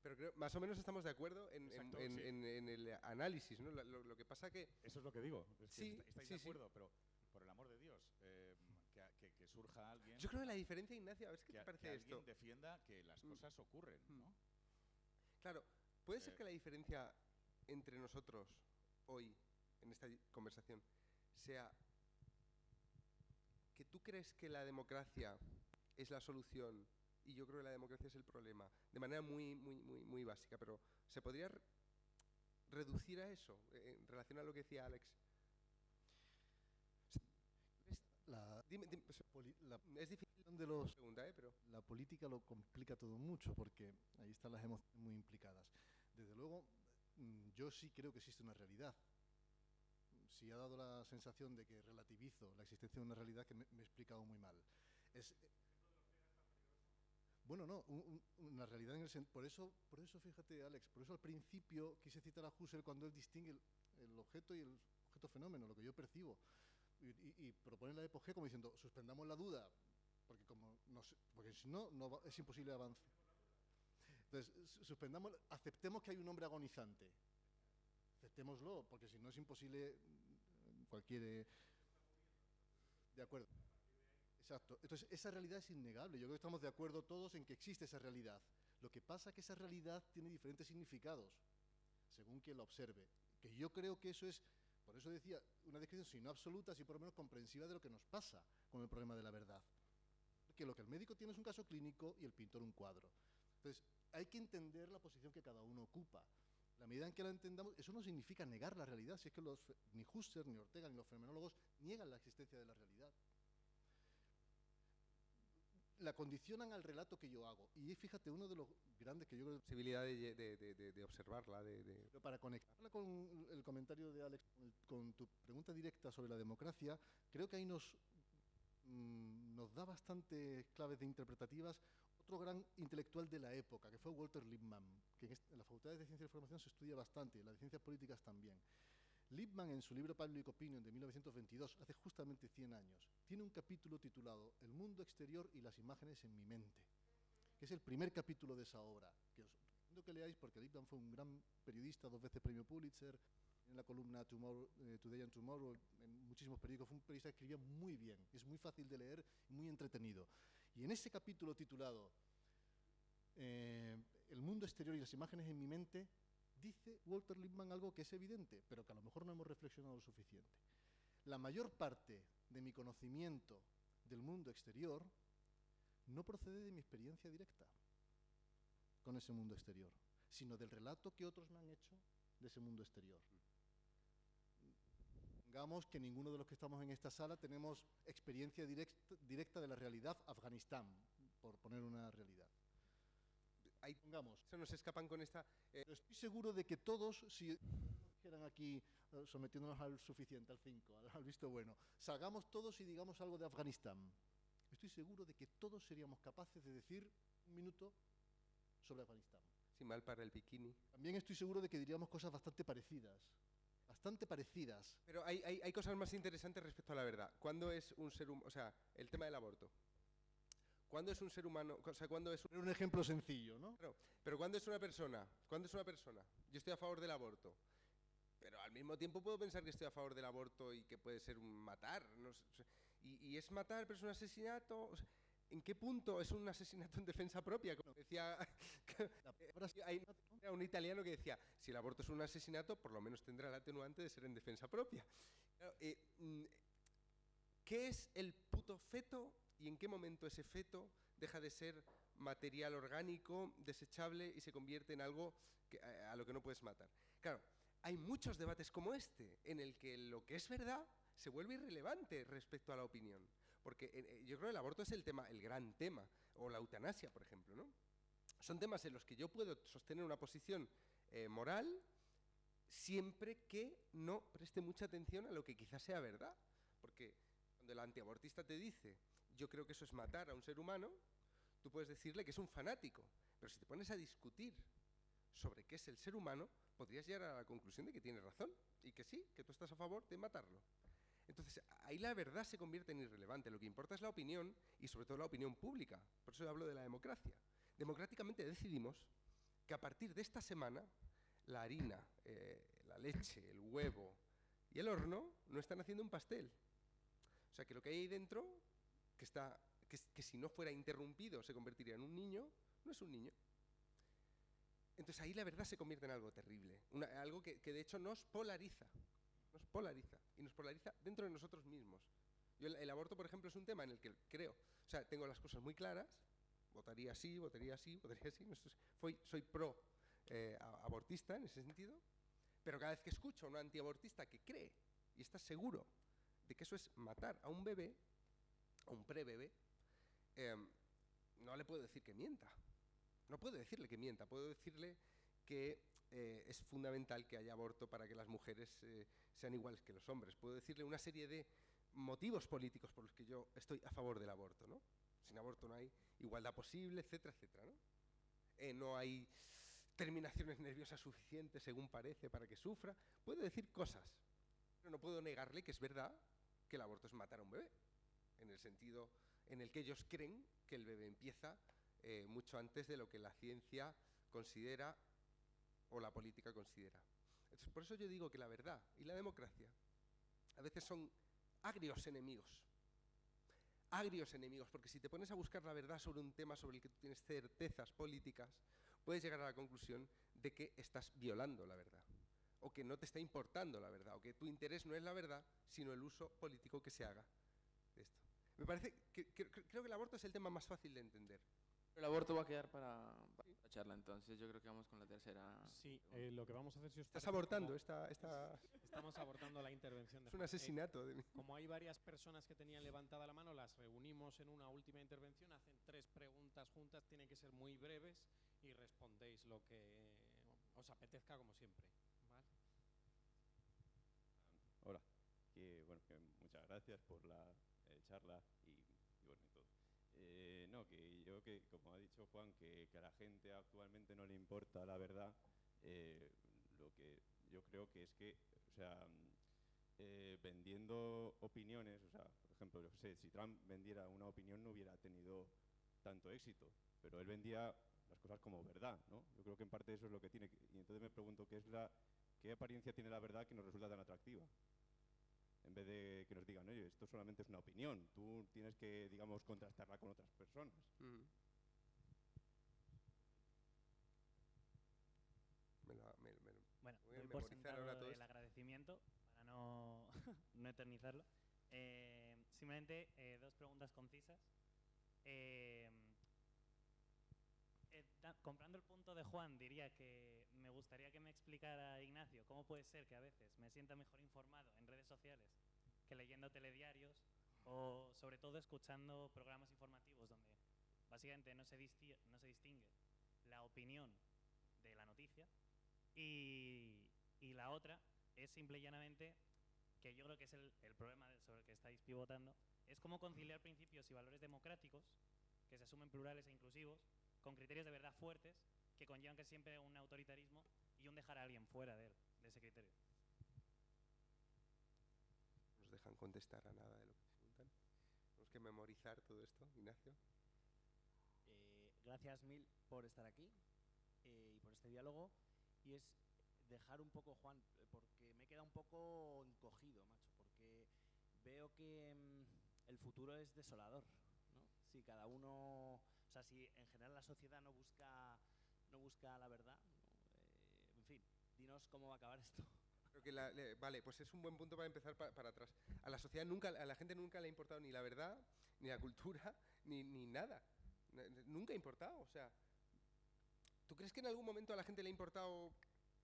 Pero creo, más o menos estamos de acuerdo en, en- Exacto, en- sí. en- en el análisis, ¿no? Lo, que pasa que Eso es lo que digo. Es que Sí, est- estáis sí, de acuerdo, pero por el amor de Dios, eh, que, que- que surja alguien. yo creo que la diferencia, Ignacio, a ver qué que, te parece que esto. alguien defienda que las Mm. cosas ocurren, Mm. ¿no? Claro, puede ser Eh, que la diferencia entre nosotros hoy, en esta conversación, sea que tú crees que la democracia es la solución y yo creo que la democracia es el problema, de manera muy, muy, muy, muy básica, pero ¿se podría re- reducir a eso eh, en relación a lo que decía Alex? La, Dime, dime, la es difícil de los pregunta, ¿eh? pero la política lo complica todo mucho porque ahí están las emociones muy implicadas. Desde luego, mm, yo sí creo que existe una realidad. Si ha dado la sensación de que relativizo la existencia de una realidad que me, me he explicado muy mal. Es, bueno, no, un- un- una realidad en el por eso, por eso fíjate, Alex, por eso al principio quise citar a Husserl cuando él distingue el, objeto y el objeto fenómeno, lo que yo percibo, y, propone la epogea como diciendo, suspendamos la duda, porque como no sé- porque si no, no va- es imposible avanzar. Entonces, su- suspendamos, aceptemos que hay un hombre agonizante. Aceptémoslo, porque si no es imposible mm, cualquier eh, de acuerdo. Exacto. Entonces, esa realidad es innegable. Yo creo que estamos de acuerdo todos en que existe esa realidad. Lo que pasa es que esa realidad tiene diferentes significados, según quien la observe. Que yo creo que eso es, por eso decía, una descripción, si no absoluta, si por lo menos comprensiva de lo que nos pasa con el problema de la verdad. Que lo que el médico tiene es un caso clínico y el pintor un cuadro. Entonces, hay que entender la posición que cada uno ocupa. La medida en que la entendamos, eso no significa negar la realidad, si es que ni Husserl, ni Ortega, ni los fenomenólogos niegan la existencia de la realidad. La condicionan al relato que yo hago. Y fíjate, uno de los grandes que yo creo posibilidad de, de- de- de- de observarla, de, de- pero para conectarla con el comentario de Alex, con, tu pregunta directa sobre la democracia, creo que ahí nos, mm, nos da bastantes claves de interpretativas otro gran intelectual de la época, que fue Walter Lippmann, que en, las facultades de Ciencia y Información se estudia bastante, y en las de Ciencias Políticas también. Lippmann, en su libro Public Opinion de 1922, hace justamente 100 años, tiene un capítulo titulado El mundo exterior y las imágenes en mi mente, que es el primer capítulo de esa obra, que os recomiendo que leáis porque Lippmann fue un gran periodista, dos veces premio Pulitzer, en la columna Tomorrow, eh, Today and Tomorrow, en muchísimos periódicos, fue un periodista que escribía muy bien, es muy fácil de leer y muy entretenido. Y en ese capítulo titulado eh, El mundo exterior y las imágenes en mi mente, dice Walter Lippmann algo que es evidente, pero que a lo mejor no hemos reflexionado lo suficiente. La mayor parte de mi conocimiento del mundo exterior no procede de mi experiencia directa con ese mundo exterior, sino del relato que otros me han hecho de ese mundo exterior. Digamos que ninguno de los que estamos en esta sala tenemos experiencia directa, directa de la realidad Afganistán, por poner una realidad. Ahí Pongamos, se nos escapan con esta... eh, pero estoy seguro de que todos, si dijeran aquí, eh, sometiéndonos al suficiente, al 5, al, al visto bueno, salgamos todos y digamos algo de Afganistán, estoy seguro de que todos seríamos capaces de decir un minuto sobre Afganistán. sin mal para el bikini. También estoy seguro de que diríamos cosas bastante parecidas, bastante parecidas. Pero hay, hay, hay cosas más interesantes respecto a la verdad. ¿Cuándo es un ser humano, o sea, el tema del aborto? ¿Cuándo es un ser humano, o sea, cuándo es un- ejemplo sencillo, ¿no? Claro, pero ¿cuándo es una persona? ¿Cuándo es una persona? Yo estoy a favor del aborto. Pero al mismo tiempo puedo pensar que estoy a favor del aborto y que puede ser un matar. no sé, y, y es matar, pero es un asesinato. o sea, ¿En qué punto es un asesinato en defensa propia? Como decía hay- era un italiano que decía, si el aborto es un asesinato, por lo menos tendrá el atenuante de ser en defensa propia. Claro, eh, mm, ¿Qué es el puto feto y en qué momento ese feto deja de ser material orgánico, desechable y se convierte en algo que- a a lo que no puedes matar? Claro, hay muchos debates como este en el que lo que es verdad se vuelve irrelevante respecto a la opinión. Porque eh, eh, yo creo que el aborto es el tema, el gran tema, o la eutanasia, por ejemplo, ¿no? Son temas en los que yo puedo sostener una posición eh, moral siempre que no preste mucha atención a lo que quizás sea verdad. Porque cuando el antiabortista te dice, yo creo que eso es matar a un ser humano, tú puedes decirle que es un fanático. Pero si te pones a discutir sobre qué es el ser humano, podrías llegar a la conclusión de que tiene razón y que sí, que tú estás a favor de matarlo. Entonces, ahí la verdad se convierte en irrelevante. Lo que importa es la opinión y sobre todo la opinión pública. Por eso hablo de la democracia. Democráticamente decidimos que a partir de esta semana la harina, eh, la leche, el huevo y el horno no están haciendo un pastel. O sea, que lo que hay ahí dentro, que, está, que, si no fuera interrumpido se convertiría en un niño, no es un niño. Entonces ahí la verdad se convierte en algo terrible, algo que, de hecho nos polariza, nos polariza y nos polariza dentro de nosotros mismos. El, aborto, por ejemplo, es un tema en el que creo, o sea, tengo las cosas muy claras, votaría sí, votaría sí, votaría sí, no soy, pro eh, abortista en ese sentido, pero cada vez que escucho a un antiabortista que cree y está seguro de que eso es matar a un bebé, un prebebé, em, no le puedo decir que mienta. No puedo decirle que mienta, puedo decirle que eh, es fundamental que haya aborto para que las mujeres eh, sean iguales que los hombres. Puedo decirle una serie de motivos políticos por los que yo estoy a favor del aborto, ¿no? Sin aborto no hay igualdad posible, etcétera, etcétera, ¿no? Eh, no hay terminaciones nerviosas suficientes, según parece, para que sufra. Puedo decir cosas, pero no puedo negarle que es verdad que el aborto es matar a un bebé, en el sentido en el que ellos creen que el bebé empieza eh, mucho antes de lo que la ciencia considera o la política considera. Por eso yo digo que la verdad y la democracia a veces son agrios enemigos. Agrios enemigos, porque si te pones a buscar la verdad sobre un tema sobre el que tú tienes certezas políticas, puedes llegar a la conclusión de que estás violando la verdad, o que no te está importando la verdad, o que tu interés no es la verdad, sino el uso político que se haga. Me parece que, que- creo que el aborto es el tema más fácil de entender. El aborto va a quedar para, para la charla, entonces yo creo que vamos con la tercera. Sí, eh, lo que vamos a hacer si os Estás abortando como esta, esta Estamos abortando la intervención de es un. Eh, asesinato de mí. como hay varias personas que tenían levantada la mano, las reunimos en una última intervención, hacen tres preguntas juntas, tienen que ser muy breves y respondéis lo que os apetezca como siempre. ¿vale? Hola, que bueno, que muchas gracias por la charla y, bueno, todo. Eh, no, que yo que, como ha dicho Juan, que, que a la gente actualmente no le importa la verdad, eh, lo que yo creo que es que, o sea, eh, vendiendo opiniones, o sea, por ejemplo, si Trump vendiera una opinión no hubiera tenido tanto éxito, pero él vendía las cosas como verdad, ¿no? Yo creo que en parte eso es lo que tiene. Y entonces me pregunto qué es la, qué apariencia tiene la verdad que nos resulta tan atractiva. En vez de que nos digan, oye, esto solamente es una opinión, tú tienes que, digamos, contrastarla con otras personas. Mm. Me lo- me- me lo- Bueno, Voy a por ahora todo el esto. agradecimiento para no, no eternizarlo. Eh, simplemente eh, dos preguntas concisas. Eh, eh, comprando el punto de Juan diría que me gustaría que me explicara, Ignacio, cómo puede ser que a veces me sienta mejor informado en redes sociales que leyendo telediarios o sobre todo escuchando programas informativos donde básicamente no se, disti- no se distingue la opinión de la noticia y, y la otra es simple y llanamente que yo creo que es el, el problema sobre el que estáis pivotando, es cómo conciliar principios y valores democráticos que se asumen plurales e inclusivos con criterios de verdad fuertes que conllevan que siempre un autoritarismo y un dejar a alguien fuera de él, de ese criterio. nos dejan contestar a nada de lo que preguntan. Tenemos que memorizar todo esto, Ignacio. Eh, gracias mil por estar aquí eh, y por este diálogo. Y es dejar un poco, Juan, eh, porque me queda un poco encogido, macho, porque veo que mm, el futuro es desolador, ¿no? Si cada uno, o sea, si en general la sociedad no busca, no busca la verdad, ¿no? Eh, en fin, dinos cómo va a acabar esto. Creo que la- le- vale, pues es un buen punto para empezar pa- para atrás. A la sociedad nunca, a la gente nunca le ha importado ni la verdad, ni la cultura, ni, ni nada. Nunca ha importado. O sea, ¿tú crees que en algún momento a la gente le ha importado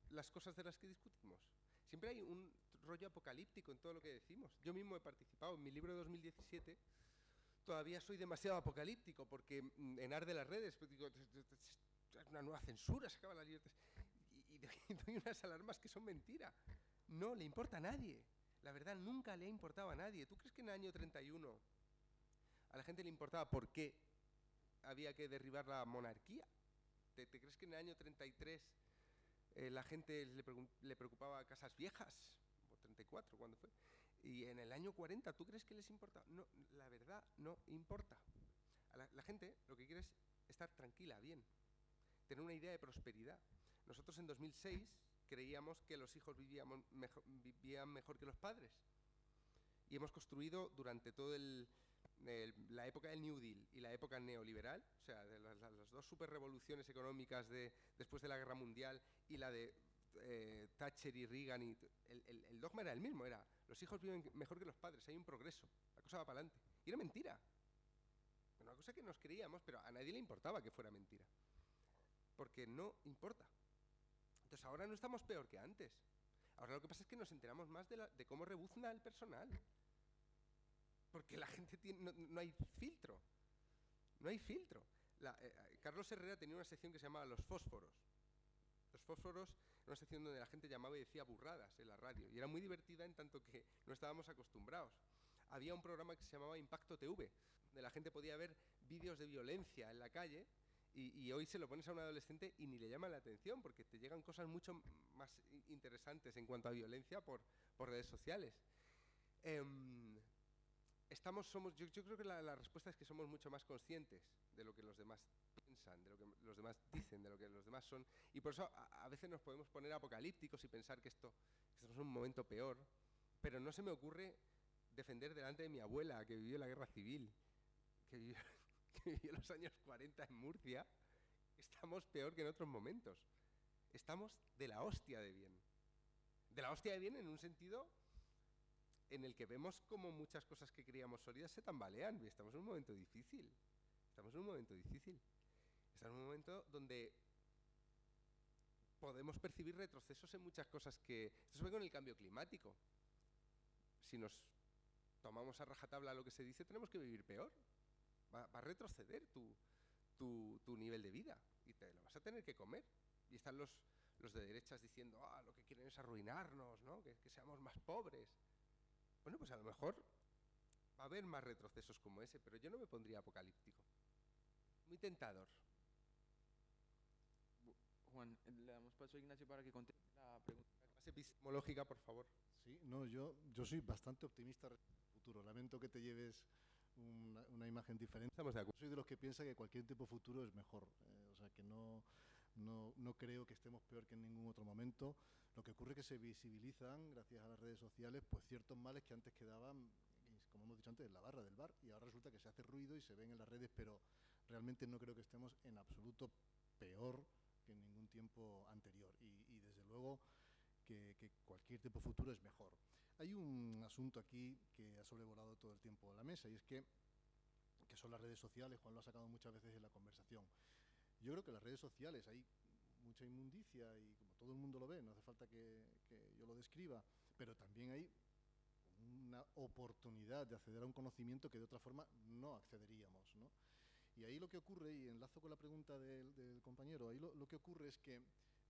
las cosas de las que discutimos? Siempre hay un rollo apocalíptico en todo lo que decimos. Yo mismo he participado en mi libro de 2017. Todavía soy demasiado apocalíptico porque mm, en Arde las redes, pues digo, "Es- es- es una nueva censura, se acaban las libertades y, y doy, unas alarmas que son mentira. No le importa a nadie. La verdad nunca le ha importado a nadie. ¿Tú crees que en el año 31 a la gente le importaba por qué había que derribar la monarquía? ¿Te, crees que en el año 33 eh, la gente le, preocupaba casas viejas? O 34, ¿cuándo fue? Y en el año 40, ¿tú crees que les importa? No, la verdad no importa. La, gente lo que quiere es estar tranquila, bien, tener una idea de prosperidad. Nosotros en 2006 creíamos que los hijos vivíamos mejo- vivían mejor que los padres. Y hemos construido durante toda la época del New Deal y la época neoliberal, o sea, de las- las dos superrevoluciones económicas de, después de la Guerra Mundial y la de eh, Thatcher y Reagan, y el, dogma era el mismo, era los hijos viven mejor que los padres, hay un progreso, la cosa va para adelante. Y era mentira. Una cosa que nos creíamos, pero a nadie le importaba que fuera mentira. Porque no importa. Entonces ahora no estamos peor que antes. Ahora lo que pasa es que nos enteramos más de, la- de cómo rebuzna el personal. Porque la gente tiene, no, hay filtro. No hay filtro. Eh, eh, Carlos Herrera tenía una sección que se llamaba Los Fósforos. Los Fósforos una sección donde la gente llamaba y decía burradas en la radio. Y era muy divertida en tanto que no estábamos acostumbrados. Había un programa que se llamaba Impacto TV, donde la gente podía ver vídeos de violencia en la calle y, hoy se lo pones a un adolescente y ni le llama la atención porque te llegan cosas mucho más interesantes en cuanto a violencia por, por redes sociales. Em, estamos, somos, yo, creo que la respuesta es que somos mucho más conscientes de lo que los demás piensan, de lo que los demás dicen, de lo que los demás son. Y por eso a, a veces nos podemos poner apocalípticos y pensar que esto, estamos en un momento peor. Pero no se me ocurre defender delante de mi abuela, que vivió la guerra civil, que vivió, que vivió los años 40 en Murcia. Estamos peor que en otros momentos. Estamos de la hostia de bien. De la hostia de bien en un sentido en el que vemos como muchas cosas que creíamos sólidas se tambalean. Estamos en un momento difícil. Estamos en un momento difícil. Estamos en un momento donde podemos percibir retrocesos en muchas cosas que... Esto se ve con el cambio climático. Si nos tomamos a rajatabla lo que se dice, tenemos que vivir peor. Va, a retroceder tu, tu, nivel de vida y te lo vas a tener que comer. Y están los, los de derechas diciendo, ah, lo que quieren es arruinarnos, ¿no? que, que seamos más pobres. Bueno, pues a lo mejor va a haber más retrocesos como ese, pero yo no me pondría apocalíptico. Muy tentador. Juan, eh, le damos paso a Ignacio para que conteste la pregunta. Más epistemológica, por favor. Sí, no, yo, yo soy bastante optimista respecto al futuro. Lamento que te lleves una, una imagen diferente. Estamos de acuerdo. Soy de los que piensa que cualquier tipo de futuro es mejor. eh, o sea, que no, no, no creo que estemos peor que en ningún otro momento. Lo que ocurre es que se visibilizan, gracias a las redes sociales, pues ciertos males que antes quedaban, como hemos dicho antes, en la barra del bar. Y ahora resulta que se hace ruido y se ven en las redes, pero realmente no creo que estemos en absoluto peor que en ningún tiempo anterior. Y, y desde luego que, que cualquier de futuro es mejor. Hay un asunto aquí que ha sobrevolado todo el tiempo la mesa y es que, que son las redes sociales. Juan lo ha sacado muchas veces en la conversación. Yo creo que las redes sociales hay mucha inmundicia y como todo el mundo lo ve, no hace falta que, que yo lo describa, pero también hay una oportunidad de acceder a un conocimiento que de otra forma no accederíamos. ¿no? Y ahí lo que ocurre, y enlazo con la pregunta del, del compañero, ahí lo, lo, que ocurre es que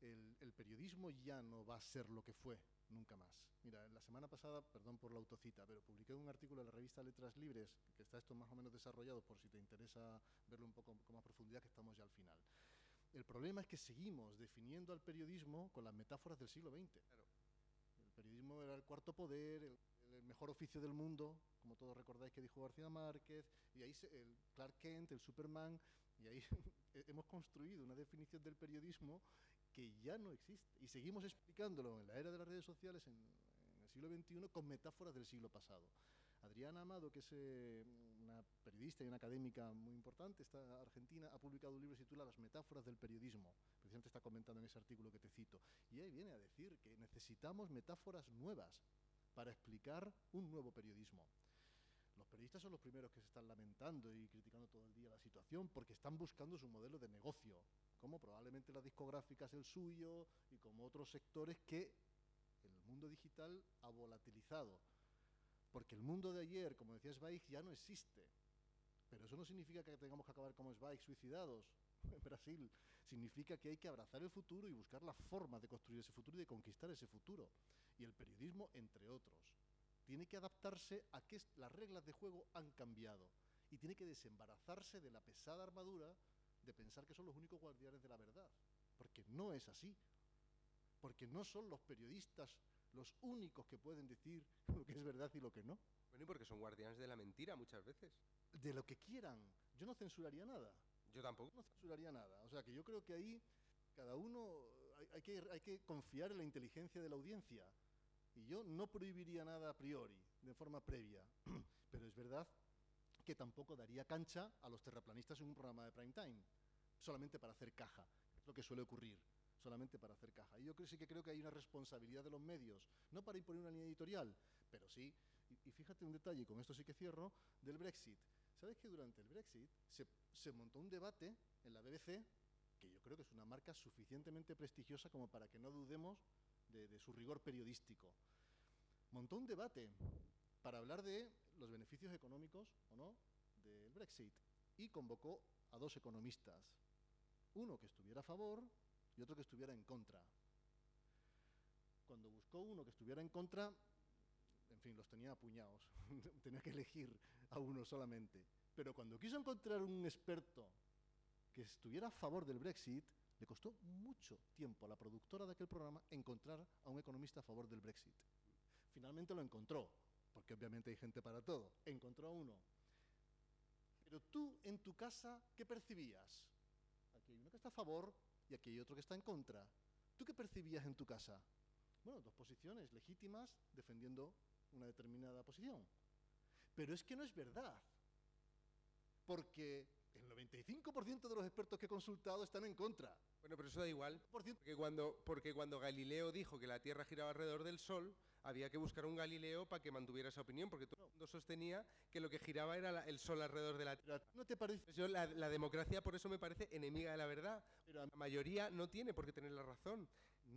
el, el, periodismo ya no va a ser lo que fue nunca más. Mira, la semana pasada, perdón por la autocita, pero publiqué un artículo en la revista Letras Libres, que está esto más o menos desarrollado por si te interesa verlo un poco con más profundidad, que estamos ya al final. El problema es que seguimos definiendo al periodismo con las metáforas del siglo XX. Claro. El periodismo era el cuarto poder, el, el mejor oficio del mundo, como todos recordáis que dijo García Márquez, y ahí se, el Clark Kent, el Superman, y ahí hemos construido una definición del periodismo que ya no existe. Y seguimos explicándolo en la era de las redes sociales, en, en el siglo XXI, con metáforas del siglo pasado. Adriana Amado, que es eh, una periodista y una académica muy importante, está argentina, ha publicado un libro que se titula Las metáforas del periodismo. Precisamente está comentando en ese artículo que te cito. Y ahí viene a decir que necesitamos metáforas nuevas para explicar un nuevo periodismo. Los periodistas son los primeros que se están lamentando y criticando todo el día la situación porque están buscando su modelo de negocio, como probablemente las discográficas el suyo y como otros sectores que el mundo digital ha volatilizado. Porque el mundo de ayer, como decía Zweig, ya no existe. Pero eso no significa que tengamos que acabar como Zweig, suicidados en Brasil. Significa que hay que abrazar el futuro y buscar la forma de construir ese futuro y de conquistar ese futuro. Y el periodismo, entre otros, tiene que adaptarse a que las reglas de juego han cambiado. Y tiene que desembarazarse de la pesada armadura de pensar que son los únicos guardianes de la verdad. Porque no es así. Porque no son los periodistas los únicos que pueden decir lo que es verdad y lo que no. Bueno, y porque son guardianes de la mentira muchas veces. De lo que quieran. Yo no censuraría nada. Yo tampoco. No censuraría nada. O sea que yo creo que ahí cada uno hay, hay, que, hay que confiar en la inteligencia de la audiencia. Y yo no prohibiría nada a priori, de forma previa. Pero es verdad que tampoco daría cancha a los terraplanistas en un programa de prime time, solamente para hacer caja. Es lo que suele ocurrir solamente para hacer caja. Y yo sí que creo que hay una responsabilidad de los medios, no para imponer una línea editorial, pero sí, y, fíjate un detalle, con esto sí que cierro, del Brexit. ¿Sabes que durante el Brexit se, montó un debate en la BBC, que yo creo que es una marca suficientemente prestigiosa como para que no dudemos de, su rigor periodístico? Montó un debate para hablar de los beneficios económicos o no del Brexit y convocó a dos economistas, uno que estuviera a favor y otro que estuviera en contra. Cuando buscó uno que estuviera en contra, en fin, los tenía apuñados, tenía que elegir a uno solamente. Pero cuando quiso encontrar un experto que estuviera a favor del Brexit, le costó mucho tiempo a la productora de aquel programa encontrar a un economista a favor del Brexit. Finalmente lo encontró, porque obviamente hay gente para todo. Encontró a uno. Pero tú en tu casa, ¿qué percibías? Aquí hay uno que está a favor, y aquí hay otro que está en contra. ¿Tú qué percibías en tu casa? Bueno, dos posiciones legítimas defendiendo una determinada posición. Pero es que no es verdad. Porque el 95% de los expertos que he consultado están en contra. Bueno, pero eso da igual. Porque cuando, porque cuando Galileo dijo que la Tierra giraba alrededor del Sol, había que buscar un Galileo para que mantuviera esa opinión, porque todo el mundo sostenía que lo que giraba era la, el Sol alrededor de la Tierra. ¿No te parece? Yo, la, la, democracia por eso me parece enemiga de la verdad. Pero la mayoría no tiene por qué tener la razón.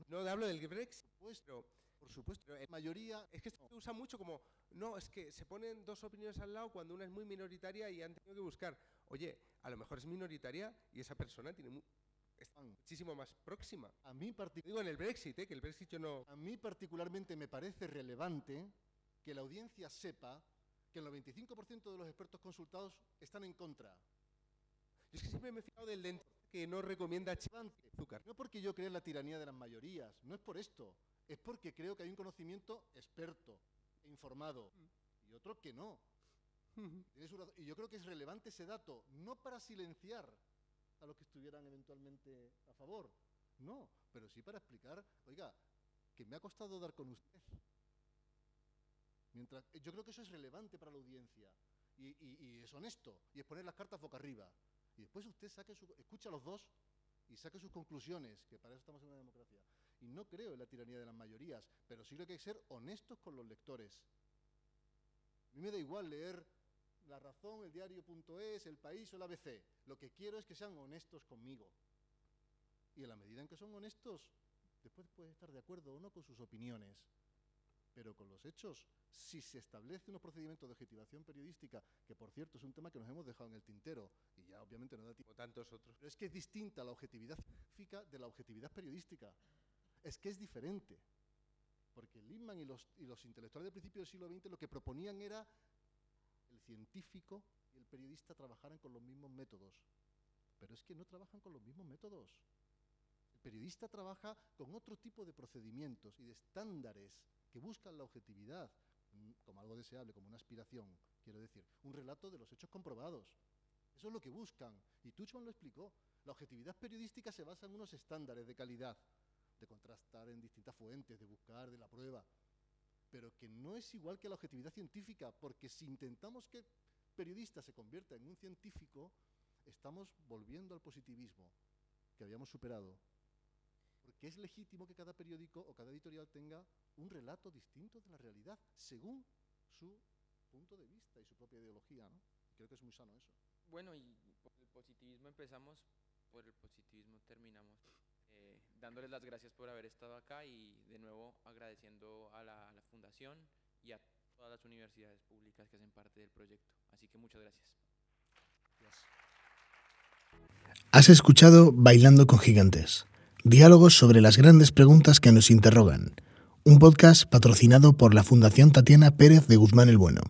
No, hablo del Brexit. Pues, pero, por supuesto, pero la mayoría... Es que esto se usa mucho como, no, es que se ponen dos opiniones al lado cuando una es muy minoritaria y han tenido que buscar, oye, a lo mejor es minoritaria y esa persona tiene mu está muchísimo más próxima. A mí digo en el Brexit, ¿eh? que el Brexit yo no... A mí particularmente me parece relevante que la audiencia sepa que el 95% de los expertos consultados están en contra. Yo es que siempre me he fijado del dentro que no recomienda azúcar. No porque yo crea en la tiranía de las mayorías, no es por esto, es porque creo que hay un conocimiento experto, e informado, mm. y otro que no. Y yo creo que es relevante ese dato, no para silenciar a los que estuvieran eventualmente a favor. No, pero sí para explicar, oiga, que me ha costado dar con usted. Mientras, yo creo que eso es relevante para la audiencia y, y, es honesto y es poner las cartas boca arriba. Y después usted saque su, escucha a los dos y saque sus conclusiones, que para eso estamos en una democracia. Y no creo en la tiranía de las mayorías, pero sí creo que hay que ser honestos con los lectores. A mí me da igual leer la Razón, el diario.es, El País o el ABC. Lo que quiero es que sean honestos conmigo. Y en la medida en que son honestos, después puede estar de acuerdo o no con sus opiniones. Pero con los hechos, si se establece unos procedimientos de objetivación periodística, que por cierto es un tema que nos hemos dejado en el tintero, y ya obviamente no da tiempo. Como tantos otros. Pero es que es distinta la objetividad científica de la objetividad periodística. Es que es diferente. Porque Lippmann y los, y los intelectuales del principio del siglo XX lo que proponían era científico y el periodista trabajaran con los mismos métodos. Pero es que no trabajan con los mismos métodos. El periodista trabaja con otro tipo de procedimientos y de estándares que buscan la objetividad mm, como algo deseable, como una aspiración, quiero decir, un relato de los hechos comprobados. Eso es lo que buscan. Y Tuchman lo explicó. La objetividad periodística se basa en unos estándares de calidad, de contrastar en distintas fuentes, de buscar, de la prueba. Pero que no es igual que la objetividad científica, porque si intentamos que el periodista se convierta en un científico, estamos volviendo al positivismo que habíamos superado. Porque es legítimo que cada periódico o cada editorial tenga un relato distinto de la realidad, según su punto de vista y su propia ideología, ¿no? Creo que es muy sano eso. Bueno, y por el positivismo empezamos, por el positivismo terminamos. Dándoles las gracias por haber estado acá y de nuevo agradeciendo a la, a la Fundación y a todas las universidades públicas que hacen parte del proyecto. Así que muchas gracias. Has escuchado Bailando con Gigantes, diálogos sobre las grandes preguntas que nos interrogan, un podcast patrocinado por la Fundación Tatiana Pérez de Guzmán el Bueno.